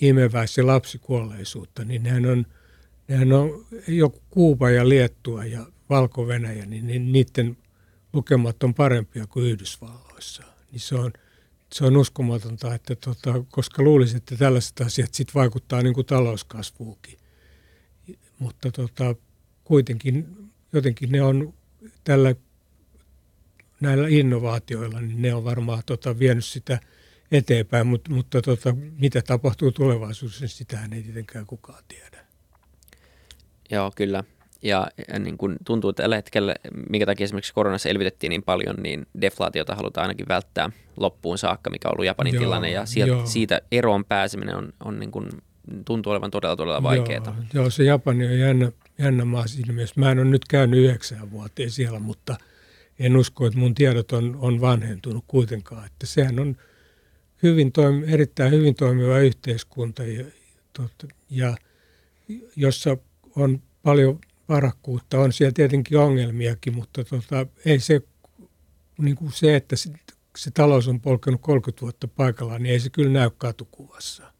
imeväis- ja lapsikuolleisuutta, niin nehän on, nehän on joku Kuuba ja Liettua ja Valko-Venäjä, niin, niin niiden lukemat on parempia kuin Yhdysvalloissa. Niin se on – se on uskomatonta, että tota, koska luulisin, että tällaiset asiat sit vaikuttaa niin kuin talouskasvuukin. mutta tota, kuitenkin jotenkin ne on tällä näillä innovaatioilla, niin ne on varmaan tota, vienyt sitä eteenpäin, mutta, mutta tota, mitä tapahtuu tulevaisuudessa, niin sitähän ei tietenkään kukaan tiedä. Joo, kyllä. Ja, ja niin kuin tuntuu että tällä hetkellä, minkä takia esimerkiksi koronassa elvytettiin niin paljon, niin deflaatiota halutaan ainakin välttää loppuun saakka, mikä on ollut Japanin joo, tilanne. Ja sieltä, siitä eroon pääseminen on, on niin kuin, tuntuu olevan todella, todella vaikeaa. Joo, joo, se Japani on jännä, jännä maa siinä mielessä. Mä en ole nyt käynyt yhdeksän vuoteen siellä, mutta en usko, että mun tiedot on, on vanhentunut kuitenkaan. Että sehän on hyvin toimi, erittäin hyvin toimiva yhteiskunta, ja, ja jossa on paljon varakkuutta. On siellä tietenkin ongelmiakin, mutta tota, ei se, niin kuin se, että se, se talous on polkenut 30 vuotta paikallaan, niin ei se kyllä näy katukuvassa.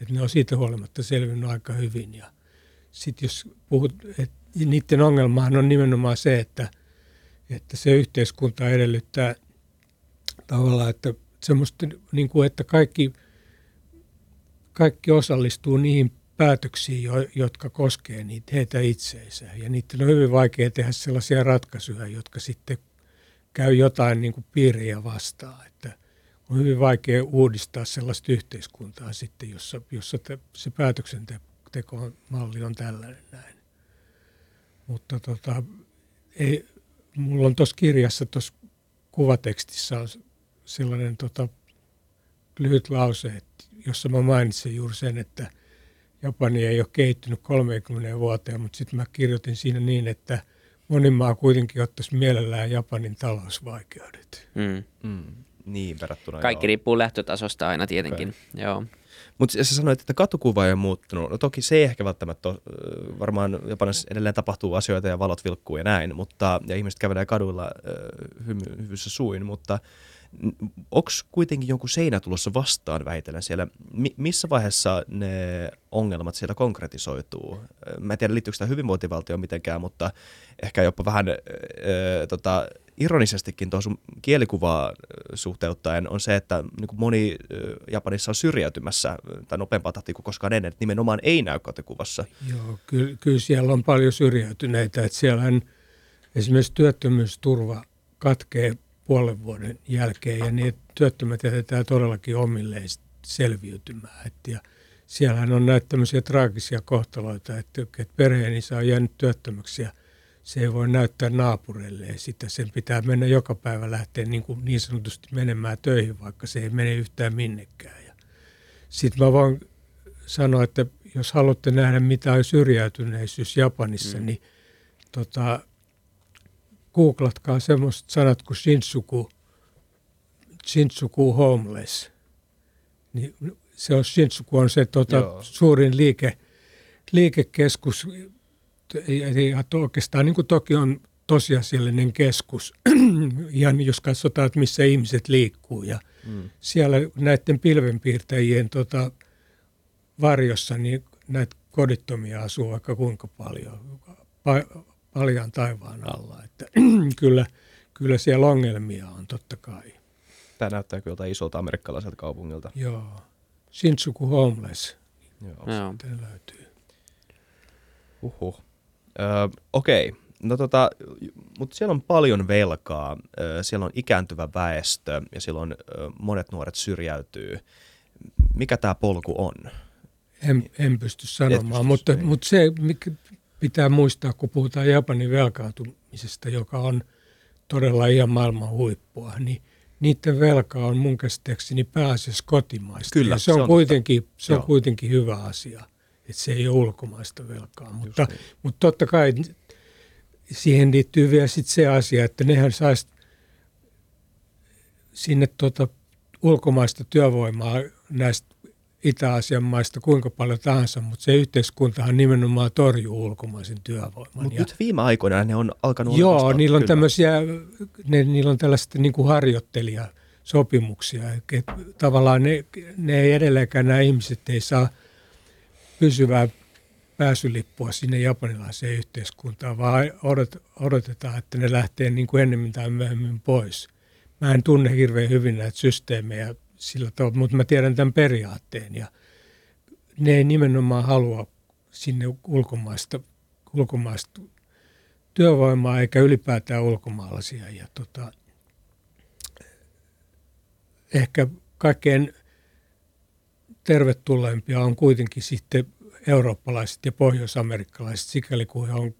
Et ne on siitä huolimatta selvinnyt aika hyvin. Ja sitten jos puhut, että niiden ongelmahan on nimenomaan se, että, että se yhteiskunta edellyttää tavallaan, että semmoista, niin kuin, että kaikki, kaikki osallistuu niihin päätöksiin, jotka koskee niitä heitä itseensä. Ja niiden on hyvin vaikea tehdä sellaisia ratkaisuja, jotka sitten käy jotain niin kuin piiriä vastaan. Että on hyvin vaikea uudistaa sellaista yhteiskuntaa sitten, jossa, jossa te, se päätöksentekomalli on tällainen näin. Mutta tota, ei, mulla on tuossa kirjassa, tuossa kuvatekstissä on sellainen tota, lyhyt lause, että, jossa mä mainitsin juuri sen, että Japani ei ole kehittynyt 30 vuoteen, mutta sitten mä kirjoitin siinä niin, että moni maa kuitenkin ottaisi mielellään Japanin talousvaikeudet. Mm. Mm. Niin, verrattuna. Kaikki joo. riippuu lähtötasosta aina tietenkin, okay. joo. Mutta sä sanoit, että katukuva ei ole muuttunut. No toki se ei ehkä välttämättä ole, varmaan Japanissa edelleen tapahtuu asioita ja valot vilkkuu ja näin, mutta, ja ihmiset kävelee kaduilla hymy, hyvyssä suin, mutta onko kuitenkin jonkun seinä tulossa vastaan vähitellen siellä? Mi- missä vaiheessa ne ongelmat siellä konkretisoituu? Mä en tiedä, liittyykö tämä hyvinvointivaltioon mitenkään, mutta ehkä jopa vähän äh, tota, ironisestikin tuohon kielikuvaa suhteuttaen on se, että niin kuin moni Japanissa on syrjäytymässä tai nopeampaa tahtia kuin koskaan ennen, että nimenomaan ei näy kotikuvassa. Joo, kyllä, kyllä siellä on paljon syrjäytyneitä, että siellähän esimerkiksi työttömyysturva katkee puolen vuoden jälkeen ja niin työttömät jätetään todellakin omilleen selviytymään. Et ja siellähän on näitä tämmöisiä traagisia kohtaloita, että, että perheeni saa jäänyt työttömäksi ja se ei voi näyttää naapureille sitä. Sen pitää mennä joka päivä lähteä niin, kuin niin sanotusti menemään töihin, vaikka se ei mene yhtään minnekään. Sitten mä voin sanoa, että jos haluatte nähdä mitä on syrjäytyneisyys Japanissa, mm. niin tota, googlatkaa semmoiset sanat kuin Shinsuku, Shinsuku Homeless. Niin se on, Shinsuku on se tota, suurin liike, liikekeskus, ja oikeastaan niin kuin toki on tosiasiallinen keskus, <clears throat> ja jos katsotaan, että missä ihmiset liikkuu. Ja mm. siellä näiden pilvenpiirtäjien tota, varjossa niin näitä kodittomia asuu vaikka kuinka paljon paljan taivaan alla. Että, <clears throat> kyllä, kyllä siellä ongelmia on totta kai. Tämä näyttää kyllä isolta amerikkalaiselta kaupungilta. Joo. Shinsuku Homeless. Joo. Sitten löytyy. Uhuh. Öö, Okei. Okay. No tota, mutta siellä on paljon velkaa, siellä on ikääntyvä väestö ja silloin monet nuoret syrjäytyy. Mikä tämä polku on? En, en pysty sanomaan, mutta, niin. mutta se, mikä pitää muistaa, kun puhutaan Japanin velkaantumisesta, joka on todella ihan maailman huippua, niin niiden velka on mun käsittääkseni pääasiassa kotimaista. Kyllä, se, se on, on kuitenkin, se on kuitenkin hyvä asia, että se ei ole ulkomaista velkaa. mutta, niin. mutta totta kai siihen liittyy vielä sit se asia, että nehän saisi sinne tuota ulkomaista työvoimaa näistä Itä-Aasian maista kuinka paljon tahansa, mutta se yhteiskuntahan nimenomaan torjuu ulkomaisen työvoiman. Mutta nyt viime aikoina ne on alkanut Joo, olla niillä on kyllä. tämmöisiä, ne, niillä on tällaista niin kuin harjoittelijasopimuksia. että tavallaan ne, ne ei edelleenkään, nämä ihmiset ei saa pysyvää pääsylippua sinne japanilaiseen yhteiskuntaan, vaan odot, odotetaan, että ne lähtee niin kuin ennemmin tai myöhemmin pois. Mä en tunne hirveän hyvin näitä systeemejä sillä tavalla, mutta mä tiedän tämän periaatteen ja ne ei nimenomaan halua sinne ulkomaista, ulkomaista työvoimaa eikä ylipäätään ulkomaalaisia. Ja tota, ehkä kaikkein tervetulleimpia on kuitenkin sitten eurooppalaiset ja pohjoisamerikkalaiset, sikäli kuin he on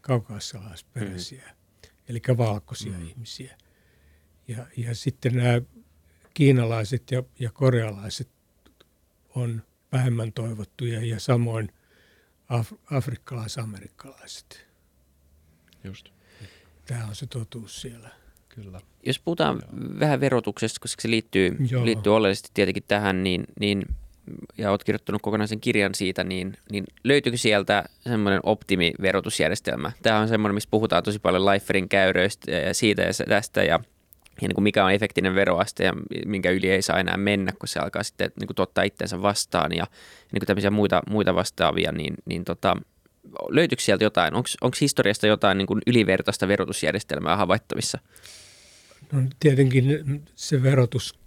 kaukaasialaisperäisiä, mm. eli valkoisia mm. ihmisiä. Ja, ja sitten nämä kiinalaiset ja, ja korealaiset on vähemmän toivottuja ja samoin af, afrikkalais-amerikkalaiset. Just. Tämä on se totuus siellä. Kyllä. Jos puhutaan Joo. vähän verotuksesta, koska se liittyy, liittyy oleellisesti tietenkin tähän, niin, niin ja olet kirjoittanut kokonaisen kirjan siitä, niin, niin löytyykö sieltä semmoinen optimiverotusjärjestelmä? Tämä on semmoinen, missä puhutaan tosi paljon Liferin käyröistä ja siitä ja tästä ja, ja niin kuin mikä on efektinen veroaste ja minkä yli ei saa enää mennä, kun se alkaa sitten niin kuin tuottaa itseensä vastaan ja niin kuin tämmöisiä muita, muita vastaavia, niin, niin tota, löytyykö sieltä jotain? Onko historiasta jotain niin kuin ylivertaista verotusjärjestelmää havaittavissa? No tietenkin se verotus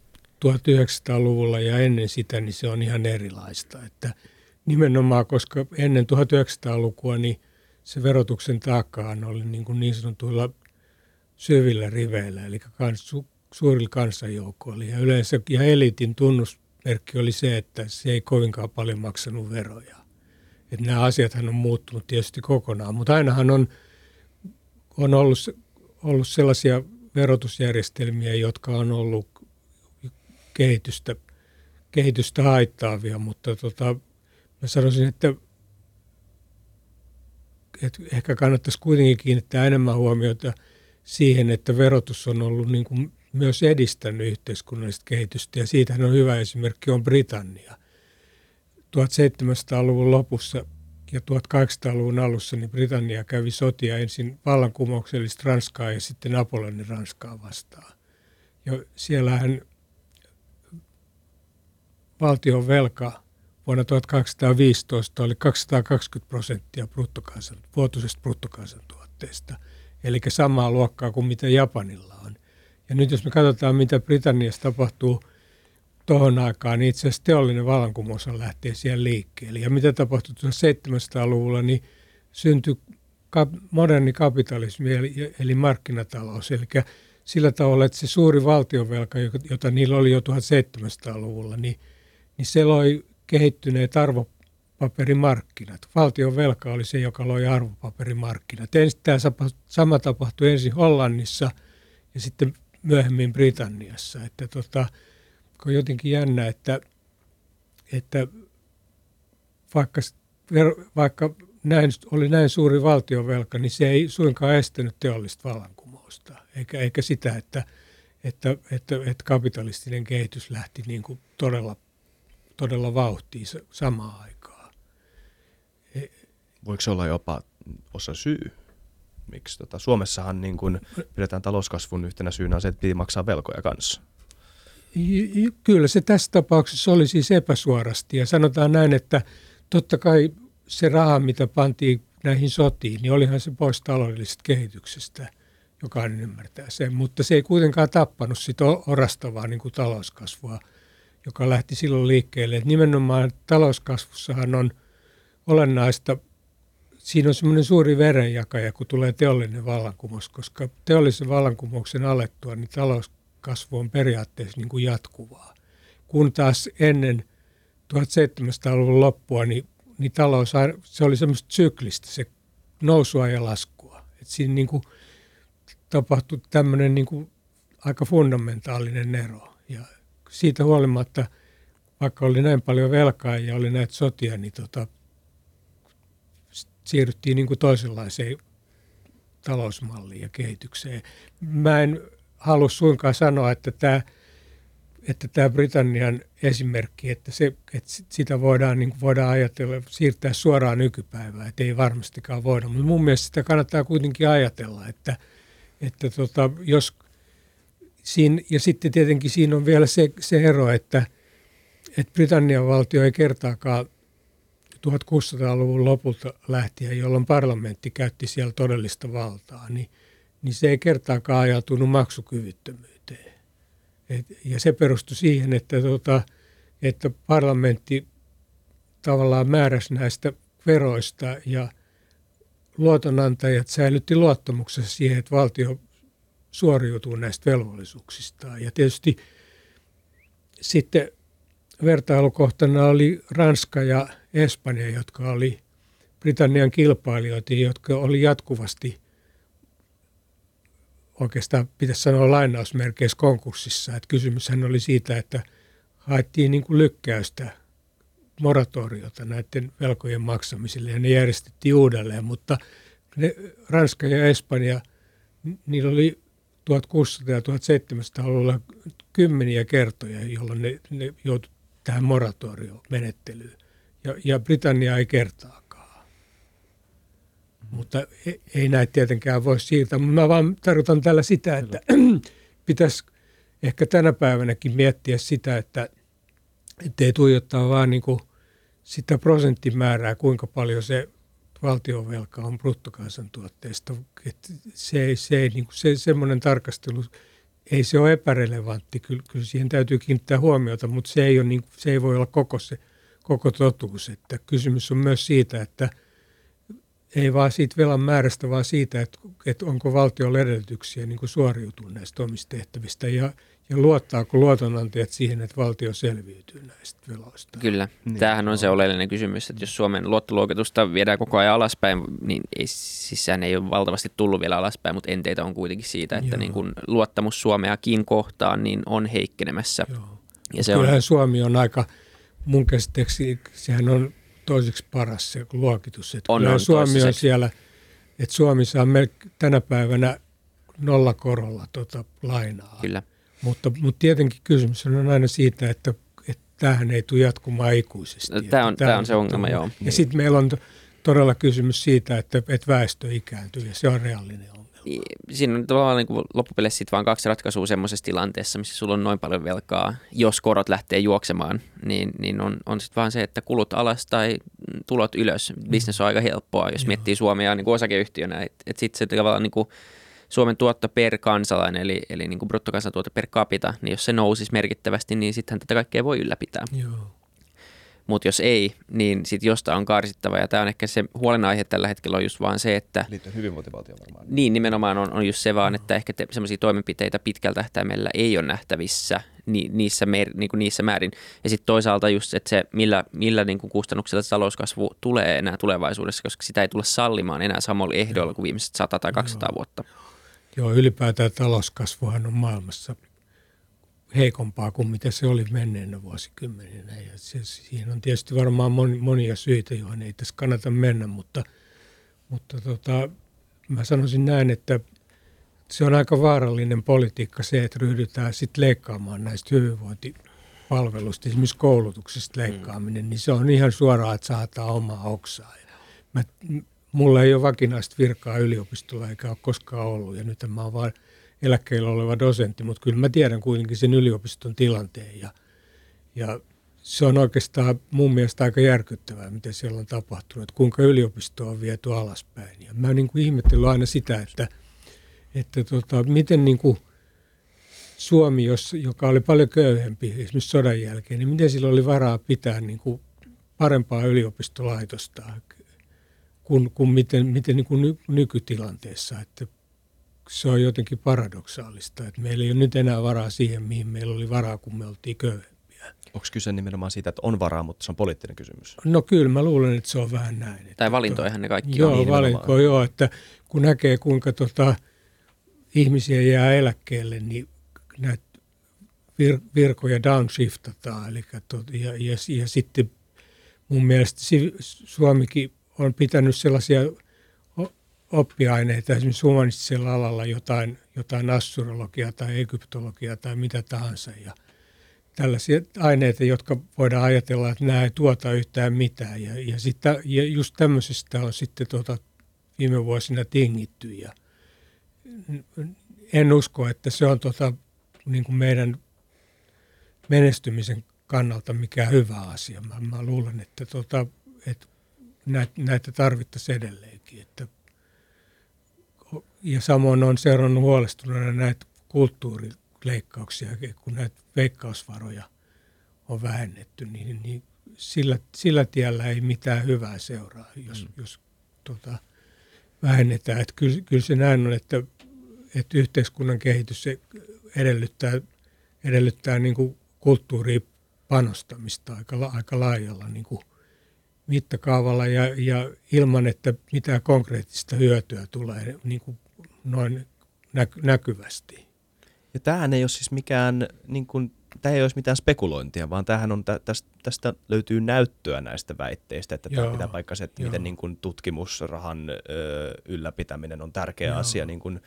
1900-luvulla ja ennen sitä, niin se on ihan erilaista. Että nimenomaan, koska ennen 1900-lukua niin se verotuksen taakkaan oli niin, kuin niin sanotuilla syvillä riveillä, eli kans, su, suurilla kansanjoukkoilla. Ja yleensä ja eliitin tunnusmerkki oli se, että se ei kovinkaan paljon maksanut veroja. Että nämä asiathan on muuttunut tietysti kokonaan, mutta ainahan on, on ollut, ollut sellaisia verotusjärjestelmiä, jotka on ollut kehitystä, kehitystä haittaavia, mutta tota, mä sanoisin, että, että ehkä kannattaisi kuitenkin kiinnittää enemmän huomiota siihen, että verotus on ollut niin kuin myös edistänyt yhteiskunnallista kehitystä ja siitähän on hyvä esimerkki on Britannia. 1700-luvun lopussa ja 1800-luvun alussa niin Britannia kävi sotia ensin vallankumouksellista Ranskaa ja sitten Napoleonin Ranskaa vastaan. Ja siellähän valtion velka vuonna 1815 oli 220 prosenttia bruttokansan, vuotuisesta bruttokansantuotteesta, eli samaa luokkaa kuin mitä Japanilla on. Ja nyt jos me katsotaan, mitä Britanniassa tapahtuu tuohon aikaan, niin itse asiassa teollinen vallankumous on lähtee siellä liikkeelle. Ja mitä tapahtui 1700-luvulla, niin syntyi moderni kapitalismi eli markkinatalous, eli sillä tavalla, että se suuri valtionvelka, jota niillä oli jo 1700-luvulla, niin – niin se loi kehittyneet arvopaperimarkkinat. Valtion velka oli se, joka loi arvopaperimarkkinat. Ensin tämä sama tapahtui ensin Hollannissa ja sitten myöhemmin Britanniassa. Että tota, on jotenkin jännä, että, että vaikka, vaikka näin, oli näin suuri valtionvelka, niin se ei suinkaan estänyt teollista vallankumousta, eikä, eikä sitä, että, että, että, että kapitalistinen kehitys lähti niin kuin todella todella vauhtiin samaan aikaan. Voiko se olla jopa osa syy? Miksi tota, Suomessahan niin kun pidetään talouskasvun yhtenä syynä se, että piti maksaa velkoja kanssa. Kyllä se tässä tapauksessa oli siis epäsuorasti ja sanotaan näin, että totta kai se raha, mitä pantiin näihin sotiin, niin olihan se pois taloudellisesta kehityksestä. Jokainen ymmärtää sen, mutta se ei kuitenkaan tappanut sitä orastavaa niin kuin talouskasvua – joka lähti silloin liikkeelle. Että nimenomaan talouskasvussahan on olennaista, siinä on semmoinen suuri verenjakaja, kun tulee teollinen vallankumous, koska teollisen vallankumouksen alettua, niin talouskasvu on periaatteessa niin kuin jatkuvaa. Kun taas ennen 1700-luvun loppua, niin, niin talous, se oli semmoista syklistä, se nousua ja laskua. Et siinä niin kuin tapahtui tämmöinen niin kuin aika fundamentaalinen ero. Ja siitä huolimatta, vaikka oli näin paljon velkaa ja oli näitä sotia, niin tota, siirryttiin niin kuin toisenlaiseen talousmalliin ja kehitykseen. Mä en halua suinkaan sanoa, että tämä, että tämä Britannian esimerkki, että, se, että sitä voidaan, niin voidaan ajatella, siirtää suoraan nykypäivään, että ei varmastikaan voida. Mutta mun mielestä sitä kannattaa kuitenkin ajatella, että, että tota, jos Siin, ja sitten tietenkin siinä on vielä se, se ero, että, että Britannian valtio ei kertaakaan 1600-luvun lopulta lähtien, jolloin parlamentti käytti siellä todellista valtaa, niin, niin se ei kertaakaan ajautunut maksukyvyttömyyteen. Et, ja se perustui siihen, että, tota, että parlamentti tavallaan määräsi näistä veroista ja luotonantajat säilytti luottamuksessa siihen, että valtio suoriutuu näistä velvollisuuksistaan. Ja tietysti sitten vertailukohtana oli Ranska ja Espanja, jotka oli Britannian kilpailijoita, jotka oli jatkuvasti oikeastaan pitäisi sanoa lainausmerkeissä konkurssissa. Että kysymyshän oli siitä, että haettiin niin kuin lykkäystä moratoriota näiden velkojen maksamiselle ja ne järjestettiin uudelleen, mutta ne, Ranska ja Espanja, niillä oli 1600- ja 1700-luvulla kymmeniä kertoja, jolloin ne, ne joutui tähän moratoriomenettelyyn. Ja, ja Britannia ei kertaakaan. Mutta ei, ei näitä tietenkään voi siirtää. Mä vaan tarkoitan tällä sitä, että <clears throat> pitäisi ehkä tänä päivänäkin miettiä sitä, että ei tuijottaa vaan niin kuin sitä prosenttimäärää, kuinka paljon se valtionvelka on bruttokansantuotteesta. Että se, ei, se, niin kuin se, semmoinen tarkastelu, ei se ole epärelevantti, kyllä, kyllä siihen täytyy kiinnittää huomiota, mutta se ei, ole niin, se ei voi olla koko se koko totuus. Että kysymys on myös siitä, että ei vaan siitä velan määrästä, vaan siitä, että, että onko valtiolla edellytyksiä niin kuin suoriutua näistä omista tehtävistä ja, ja luottaako luotonantajat siihen, että valtio selviytyy näistä veloista? Kyllä. Niin. Tämähän on se oleellinen kysymys, että jos Suomen luottoluokitusta viedään koko ajan alaspäin, niin ei, siis sehän ei ole valtavasti tullut vielä alaspäin, mutta enteitä on kuitenkin siitä, että niin kuin luottamus Suomeakin kohtaan niin on heikkenemässä. Joo. Ja se Kyllähän on... Suomi on aika, mun käsitteeksi sehän on toiseksi paras se luokitus. Että on, on, Suomi on siellä, että Suomi saa tänä päivänä nollakorolla tuota lainaa. Kyllä. Mutta, mutta tietenkin kysymys on aina siitä, että, että tämähän ei tule jatkumaan ikuisesti. No, tämä on, tämä on se ongelma, joo. Ja sitten meillä on todella kysymys siitä, että, että väestö ikääntyy ja se on reaalinen. Niin, siinä on tavallaan niin loppupeleissä sitten vaan kaksi ratkaisua semmoisessa tilanteessa, missä sulla on noin paljon velkaa. Jos korot lähtee juoksemaan, niin, niin on, on sitten vaan se, että kulut alas tai tulot ylös. Business on aika helppoa, jos Joo. miettii Suomea niin kuin osakeyhtiönä. Että et sitten se tavallaan niin kuin Suomen tuotto per kansalainen, eli, eli niin kuin bruttokansantuote per capita, niin jos se nousisi merkittävästi, niin sittenhän tätä kaikkea voi ylläpitää. Joo. Mutta jos ei, niin sitten jostain on karsittava. Ja tämä on ehkä se huolenaihe tällä hetkellä on just vaan se, että... Liittyen hyvinvointivaltioon varmaan. Niin, nimenomaan on, on just se vaan, että ehkä te, sellaisia toimenpiteitä pitkällä tähtäimellä ei ole nähtävissä ni, niissä, mer, niin kuin niissä määrin. Ja sitten toisaalta just, että se millä, millä niin kuin kustannuksilla se talouskasvu tulee enää tulevaisuudessa, koska sitä ei tule sallimaan enää samalla ehdoilla kuin viimeiset 100 tai 200 Joo. vuotta. Joo, ylipäätään talouskasvuhan on maailmassa heikompaa kuin mitä se oli menneenä vuosikymmeninä. Ja se, siihen on tietysti varmaan monia syitä, joihin ei tässä kannata mennä, mutta, mutta tota, mä sanoisin näin, että se on aika vaarallinen politiikka se, että ryhdytään sitten leikkaamaan näistä hyvinvointipalveluista, esimerkiksi koulutuksesta leikkaaminen, mm. niin se on ihan suoraan, että saataan omaa oksaa. Mä, mulla ei ole vakinaista virkaa yliopistolla eikä ole koskaan ollut, ja nyt mä oon vaan – eläkkeellä oleva dosentti, mutta kyllä mä tiedän kuitenkin sen yliopiston tilanteen ja, ja se on oikeastaan mun mielestä aika järkyttävää, mitä siellä on tapahtunut, että kuinka yliopisto on viety alaspäin. Ja mä niin kuin ihmettelen aina sitä, että, että tota, miten niin kuin Suomi, jos, joka oli paljon köyhempi esimerkiksi sodan jälkeen, niin miten sillä oli varaa pitää niin kuin parempaa yliopistolaitosta kuin, kuin miten, miten niin kuin ny, nykytilanteessa. Että se on jotenkin paradoksaalista, että meillä ei ole nyt enää varaa siihen, mihin meillä oli varaa, kun me oltiin köyhempiä. Onko kyse nimenomaan siitä, että on varaa, mutta se on poliittinen kysymys? No kyllä, mä luulen, että se on vähän näin. Että tai valintoihan ne kaikki joo, on. Joo, valinto, joo, että kun näkee kuinka tota, ihmisiä jää eläkkeelle, niin näitä vir, virkoja downshiftataan. Eli tot, ja, ja, ja sitten mun mielestä Suomikin on pitänyt sellaisia oppiaineita, esimerkiksi humanistisella alalla jotain, jotain assurologiaa tai egyptologiaa tai mitä tahansa. Ja tällaisia aineita, jotka voidaan ajatella, että nämä ei tuota yhtään mitään. Ja, ja, sitten, ja just tämmöisestä on sitten tuota, viime vuosina tingitty. Ja en usko, että se on tuota, niin kuin meidän menestymisen kannalta mikään hyvä asia. Mä, mä luulen, että, tuota, että näitä, näitä tarvittaisiin edelleenkin. Että ja samoin on seurannut huolestuneena näitä kulttuurileikkauksia, kun näitä veikkausvaroja on vähennetty, niin, niin sillä, sillä tiellä ei mitään hyvää seuraa, jos, mm. jos tota, vähennetään. Että kyllä, kyllä se näin on, että, että yhteiskunnan kehitys se edellyttää, edellyttää niin kuin kulttuuriin panostamista aika, aika laajalla niin kuin mittakaavalla ja, ja ilman, että mitään konkreettista hyötyä tulee niin kuin noin näky, näkyvästi. Ja tämähän ei ole siis mikään niin kuin tämä ei olisi mitään spekulointia, vaan tämähän on, tästä, tästä löytyy näyttöä näistä väitteistä, että tämä pitää paikkansa, että Joo. miten niin kuin tutkimusrahan ö, ylläpitäminen on tärkeä Joo. asia niin kuin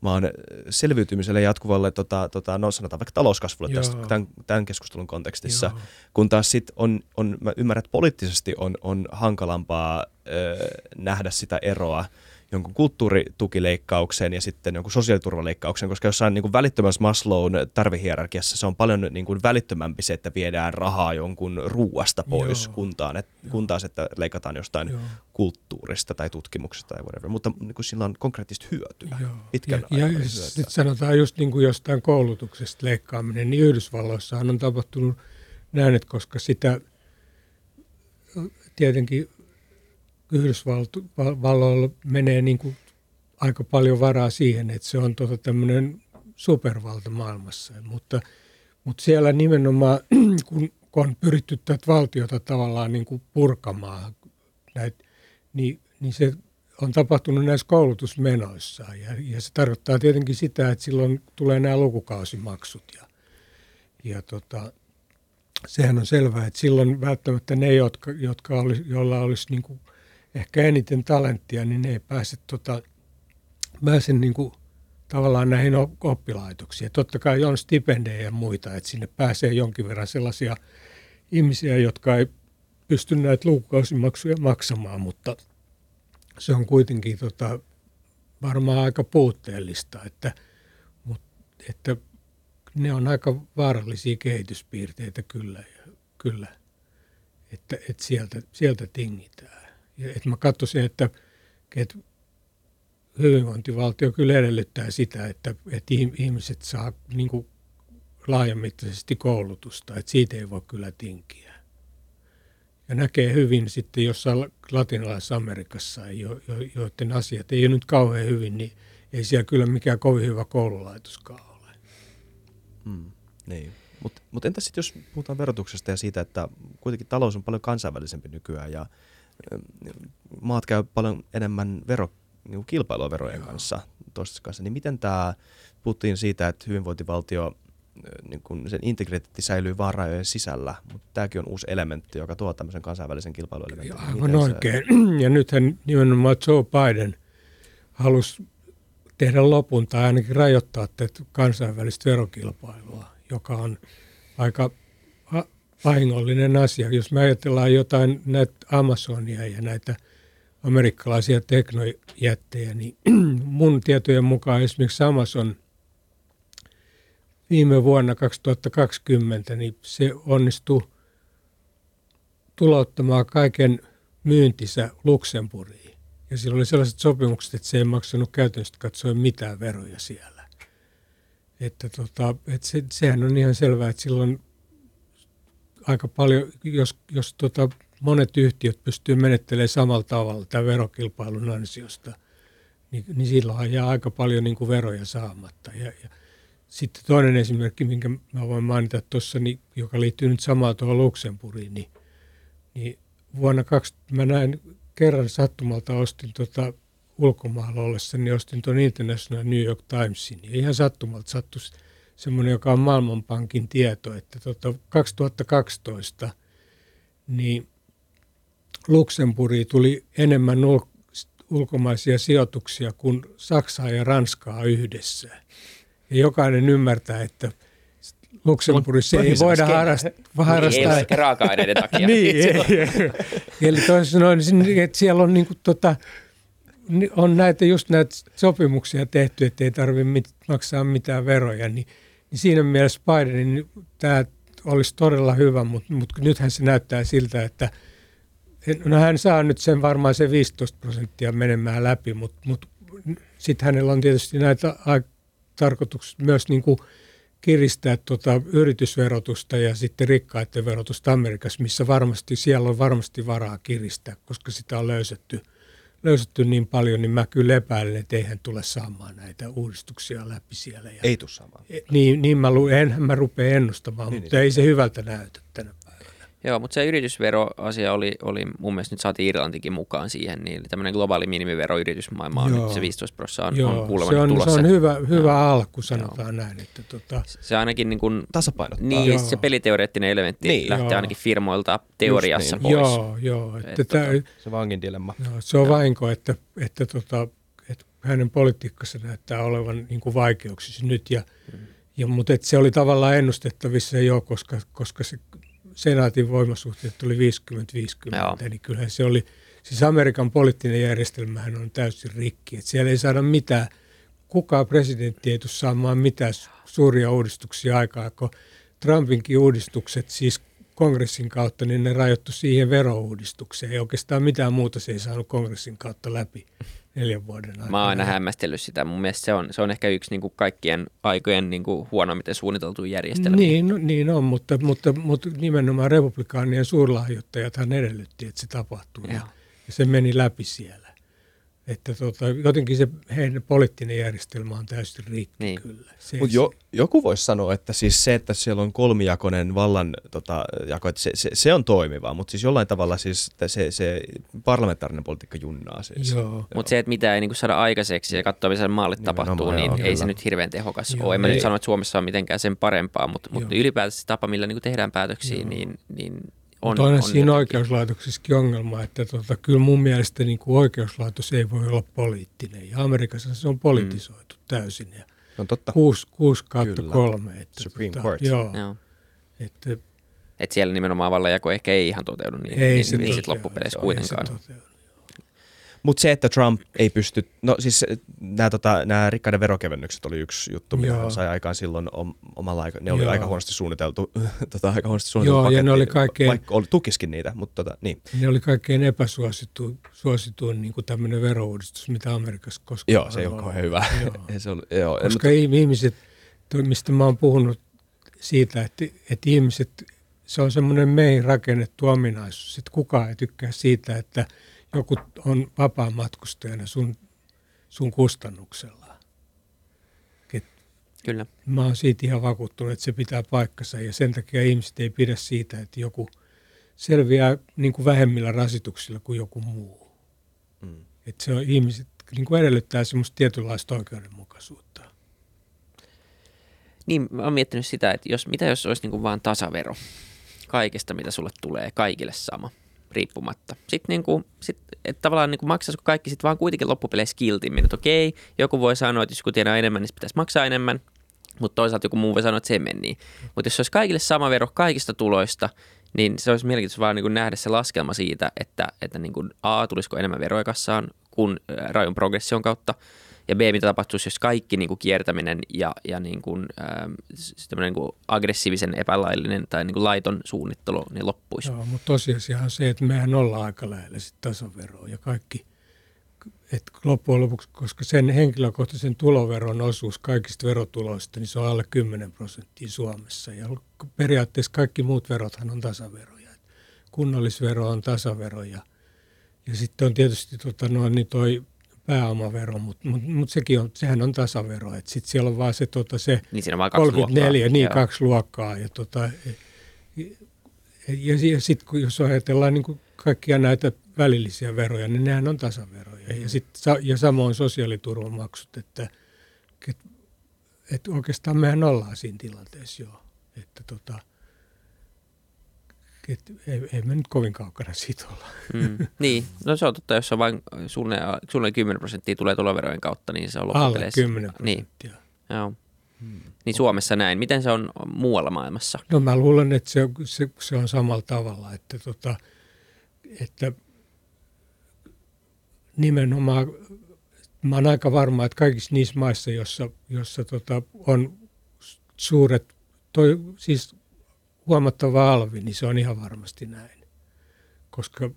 maan selviytymiselle jatkuvalle, tota, tota, no sanotaan vaikka talouskasvulle tästä, tämän, tämän keskustelun kontekstissa, Joo. kun taas sit on, on, mä ymmärrän, että poliittisesti on, on hankalampaa ö, nähdä sitä eroa, jonkun kulttuuritukileikkaukseen ja sitten jonkun sosiaaliturvaleikkaukseen, koska jossain niin kuin välittömässä Maslown tarvihierarkiassa se on paljon niin kuin välittömämpi se, että viedään rahaa jonkun ruuasta pois Joo. kuntaan, et, kun taas, että leikataan jostain Joo. kulttuurista tai tutkimuksesta tai whatever, mutta niin kuin sillä on konkreettista hyötyä Joo. pitkällä ja, ja sitten sanotaan just niin kuin jostain koulutuksesta leikkaaminen, niin Yhdysvalloissahan on tapahtunut näin, että koska sitä tietenkin Yhdysvalloilla menee niin kuin aika paljon varaa siihen, että se on tota tämmöinen supervalta maailmassa. Mutta, mutta siellä nimenomaan, <clears throat> kun, kun on pyritty tätä valtiota tavallaan niin kuin purkamaan, näitä, niin, niin se on tapahtunut näissä koulutusmenoissa. Ja, ja se tarkoittaa tietenkin sitä, että silloin tulee nämä lukukausimaksut. Ja, ja tota, sehän on selvää, että silloin välttämättä ne, jotka, jotka olisi, joilla olisi niin kuin – ehkä eniten talenttia, niin ne ei pääse, tota, pääse niin kuin, tavallaan näihin oppilaitoksiin. totta kai on stipendejä ja muita, että sinne pääsee jonkin verran sellaisia ihmisiä, jotka ei pysty näitä lukukausimaksuja maksamaan, mutta se on kuitenkin tota, varmaan aika puutteellista, että, mutta, että ne on aika vaarallisia kehityspiirteitä kyllä, kyllä että, että sieltä, sieltä tingitään että mä katsoisin, että, että hyvinvointivaltio kyllä edellyttää sitä, että, että ihmiset saa niin kuin laajamittaisesti koulutusta, että siitä ei voi kyllä tinkiä. Ja näkee hyvin sitten jossain latinalaisessa Amerikassa, jo, jo, joiden asiat ei ole nyt kauhean hyvin, niin ei siellä kyllä mikään kovin hyvä koululaitoskaan ole. Mm, niin. Mutta mut entäs sitten jos puhutaan verotuksesta ja siitä, että kuitenkin talous on paljon kansainvälisempi nykyään ja maat käy paljon enemmän vero, niin kilpailua verojen Joo. kanssa toistensa kanssa, niin miten tämä, puhuttiin siitä, että hyvinvointivaltio, niin kun sen integriteetti säilyy vaan rajojen sisällä, mutta tämäkin on uusi elementti, joka tuo tämmöisen kansainvälisen kilpailuelementin. Aivan miten oikein. Se... <clears throat> Ja nythän nimenomaan Joe Biden halusi tehdä lopun tai ainakin rajoittaa tätä kansainvälistä verokilpailua, joka on aika vahingollinen asia. Jos me ajatellaan jotain näitä Amazonia ja näitä amerikkalaisia teknojättejä, niin <clears throat> mun tietojen mukaan esimerkiksi Amazon viime vuonna 2020, niin se onnistui tulouttamaan kaiken myyntisä Luxemburgiin. Ja sillä oli sellaiset sopimukset, että se ei maksanut käytännössä katsoen mitään veroja siellä. Että tota, että se, sehän on ihan selvää, että silloin aika paljon, jos, jos tota, monet yhtiöt pystyy menettelemään samalla tavalla tämän verokilpailun ansiosta, niin, niin silloin jää aika paljon niin kuin veroja saamatta. Ja, ja sitten toinen esimerkki, minkä mä voin mainita tuossa, niin, joka liittyy nyt samaan tuohon Luxemburgiin, niin, niin vuonna 2000 mä näin kerran sattumalta ostin tota, ulkomailla ollessa, niin ostin tuon International New York Timesin. Ja ihan sattumalta sattui semmoinen, joka on Maailmanpankin tieto, että tota 2012 niin Luxemburgiin tuli enemmän ul- ulkomaisia sijoituksia kuin Saksaa ja Ranskaa yhdessä. Ja jokainen ymmärtää, että Luxemburgissa ei voida harrastaa. harrastaa. Niin, ei raaka-aineiden takia. niin, ei, ei. <laughs> Eli toisin sanoen, että siellä on, niin kuin, tota, on näitä, just näitä sopimuksia tehty, että ei tarvitse mit, maksaa mitään veroja, niin – niin siinä mielessä Bidenin tämä olisi todella hyvä, mutta, mutta nythän se näyttää siltä, että no hän saa nyt sen varmaan se 15 prosenttia menemään läpi, mutta, mutta sitten hänellä on tietysti näitä tarkoituksia myös niin kuin kiristää tota yritysverotusta ja sitten rikkaiden verotusta Amerikassa, missä varmasti siellä on varmasti varaa kiristää, koska sitä on löysetty, löysetty niin paljon, niin mä kyllä epäilen, että eihän tule saamaan näitä uudistuksia läpi siellä. Ja, ei tule saamaan. Niin, niin mä, en, mä rupean ennustamaan, niin, mutta niin. ei se hyvältä näytä tänä Joo, mutta se yritysveroasia oli, oli mun mielestä nyt saatiin Irlantikin mukaan siihen, niin tämmöinen globaali minimivero yritysmaailma on Joo. nyt se 15 prosenttia on, Joo. on kuulemma se on, tulossa. Se on hyvä, hyvä alku, sanotaan Joo. näin. Että tota... Se ainakin niin kuin, tasapainottaa. Niin, Joo. se peliteoreettinen elementti niin. lähtee Joo. ainakin firmoilta teoriassa niin. pois. Joo, joo. Että että tämä, tota, se vangin dilemma. Joo, se on vahinko, että, että, tota, että hänen politiikkansa näyttää olevan niin kuin vaikeuksissa nyt. Ja, mm. ja, mutta että se oli tavallaan ennustettavissa jo, koska, koska se senaatin voimasuhteet tuli 50-50, niin kyllähän se oli, siis Amerikan poliittinen järjestelmähän on täysin rikki, että siellä ei saada mitään, kukaan presidentti ei tule saamaan mitään suuria uudistuksia aikaa, kun Trumpinkin uudistukset siis kongressin kautta, niin ne rajoittu siihen verouudistukseen. Ei oikeastaan mitään muuta se ei saanut kongressin kautta läpi neljän vuoden aikana. Mä oon aina hämmästellyt sitä. Mun mielestä se on, se on ehkä yksi niin kuin kaikkien aikojen niin kuin huonommiten suunniteltu järjestelmä. Niin, no, niin on, mutta, mutta, mutta nimenomaan republikaanien suurlahjoittajathan edellytti, että se tapahtuu. Ja, ja se meni läpi siellä. Että tota, jotenkin se heidän poliittinen järjestelmä on täysin rikki niin. kyllä. Mutta jo, joku voisi sanoa, että siis se, että siellä on kolmijakoinen vallan tota, jako, että se, se, se, on toimivaa, mutta siis jollain tavalla siis se, se parlamentaarinen politiikka junnaa. Siis. Joo. Mutta se, että mitä ei niinku saada aikaiseksi ja katsoa, missä mallit Nimenomaan, tapahtuu, niin joo, ei kyllä. se nyt hirveän tehokas joo. ole. En mä nyt sano, että Suomessa on mitenkään sen parempaa, mutta, mutta ylipäätään se tapa, millä niinku tehdään päätöksiä, niin, niin on, on, on siinä oikeuslaitoksessakin ongelma, että tota, kyllä mun mielestä niin kuin oikeuslaitos ei voi olla poliittinen. Ja Amerikassa se on politisoitu mm. täysin. Ja on totta. 6, 6 kautta 3. Että, Supreme tota, Court. Joo. joo. Että, et siellä nimenomaan vallanjako ehkä ei ihan toteudu niin, ei niin, se niin sit loppupeleissä kuitenkaan. Ei se mutta se, että Trump ei pysty, no siis nämä tota, rikkaiden verokevennykset oli yksi juttu, mitä hän sai aikaan silloin omalla aikaa. Ne Joo. oli aika huonosti suunniteltu, <laughs> tota, aika huonosti suunniteltu Joo, paketti, ja ne oli kaikkein, vaikka oli, tukiskin niitä, mutta tota, niin. Ne oli kaikkein epäsuosituin suosituin, niin kuin tämmöinen verouudistus, mitä Amerikassa koskaan Joo, se ei ole kauhean hyvä. Joo. <laughs> se oli, joo. Koska mutta... ihmiset, mistä mä oon puhunut siitä, että, että ihmiset, se on semmoinen meihin rakennettu ominaisuus, että kukaan ei tykkää siitä, että – joku on vapaa matkustajana sun, sun kustannuksella. Et Kyllä. Mä oon siitä ihan vakuuttunut, että se pitää paikkansa ja sen takia ihmiset ei pidä siitä, että joku selviää niin kuin vähemmillä rasituksilla kuin joku muu. Mm. Että se on ihmiset niin kuin edellyttää semmoista tietynlaista oikeudenmukaisuutta. Niin, mä oon miettinyt sitä, että jos, mitä jos olisi niin kuin vaan tasavero kaikesta, mitä sulle tulee, kaikille sama – riippumatta. Sitten niin kuin, sit, että tavallaan niin kuin maksaisiko kaikki sitten vaan kuitenkin loppupeleissä kiltimmin, että okei, joku voi sanoa, että jos joku tienaa enemmän, niin pitäisi maksaa enemmän, mutta toisaalta joku muu voi sanoa, että se meni. Niin. Mutta jos se olisi kaikille sama vero kaikista tuloista, niin se olisi mielenkiintoista vaan niin kuin nähdä se laskelma siitä, että, että niin kuin A, tulisiko enemmän veroja kassaan kuin rajun progression kautta, ja B, mitä tapahtuisi, jos kaikki niin kuin kiertäminen ja, ja niin kuin, ähm, niin kuin aggressiivisen epälaillinen tai niin kuin laiton suunnittelu niin loppuisi. Joo, mutta tosiasiahan se, että mehän ollaan aika lähellä tasaveroa ja kaikki, että loppujen lopuksi, koska sen henkilökohtaisen tuloveron osuus kaikista verotuloista, niin se on alle 10 prosenttia Suomessa. Ja periaatteessa kaikki muut verothan on tasaveroja. Kunnallisvero on tasavero ja, ja sitten on tietysti tota, no, niin toi pääomavero, mutta mut, mut sekin on, sehän on tasavero. Sitten siellä on vaan se, tota, se niin siinä on vaan kaksi 34, luokkaa. niin Joo. kaksi luokkaa. Ja, tota, ja, ja, sitten jos ajatellaan niin kaikkia näitä välillisiä veroja, niin nehän on tasaveroja. Ja, sit, ja samoin sosiaaliturvamaksut, että, että, että oikeastaan mehän ollaan siinä tilanteessa jo. Että tota, et ei, ei me nyt kovin kaukana siitä olla. Mm. <laughs> Niin, no se on totta, jos on vain suunnilleen 10 prosenttia tulee tuloverojen kautta, niin se on loppupeleissä. Alle 10 niin. prosenttia. Niin. Joo. Hmm. Niin Suomessa näin. Miten se on muualla maailmassa? No mä luulen, että se, se, se on samalla tavalla, että, tota, että nimenomaan mä olen aika varma, että kaikissa niissä maissa, jossa, jossa tota, on suuret, toi, siis huomattava alvi, niin se on ihan varmasti näin. Koska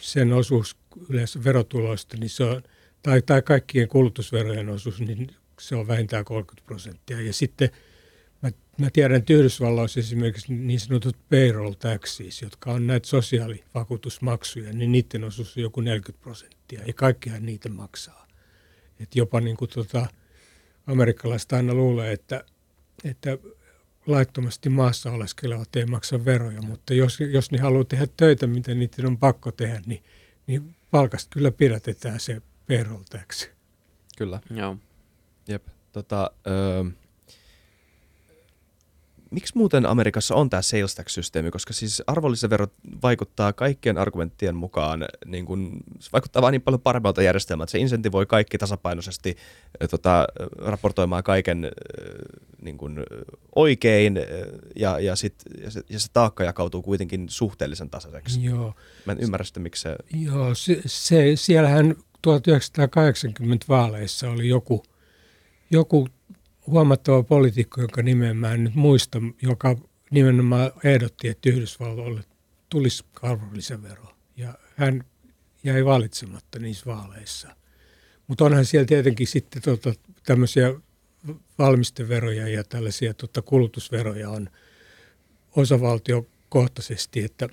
sen osuus yleensä verotuloista, niin se on, tai, tai kaikkien kulutusverojen osuus, niin se on vähintään 30 prosenttia. Ja sitten Mä, mä tiedän, että Yhdysvalloissa esimerkiksi niin sanotut payroll taxis, jotka on näitä sosiaalivakuutusmaksuja, niin niiden osuus on joku 40 prosenttia ja kaikkihan niitä maksaa. Et jopa niin kuin tota, amerikkalaiset aina luulee, että, että laittomasti maassa oleskelevat ei maksa veroja, mutta jos, jos ne haluaa tehdä töitä, mitä niiden on pakko tehdä, niin, niin palkasta kyllä pidätetään se payroll tax. Kyllä. Joo. Jep. Tota, öö, miksi muuten Amerikassa on tämä sales tax-systeemi, koska siis arvonlisävero vaikuttaa kaikkien argumenttien mukaan, niin kun, se vaikuttaa vain niin paljon paremmalta järjestelmältä, että se insentivoi kaikki tasapainoisesti tota, raportoimaan kaiken niin kun, oikein ja, ja, sit, ja, se, ja se taakka jakautuu kuitenkin suhteellisen tasaiseksi. Joo. Mä en ymmärrä sitä, miksi se... Joo, se, se, siellähän 1980 vaaleissa oli joku, joku huomattava poliitikko, jonka nimeä mä en nyt muista, joka nimenomaan ehdotti, että Yhdysvalloille tulisi arvonlisävero. Ja hän jäi valitsematta niissä vaaleissa. Mutta onhan siellä tietenkin sitten tota, tämmöisiä valmisteveroja ja tällaisia tota, kulutusveroja on osavaltiokohtaisesti, että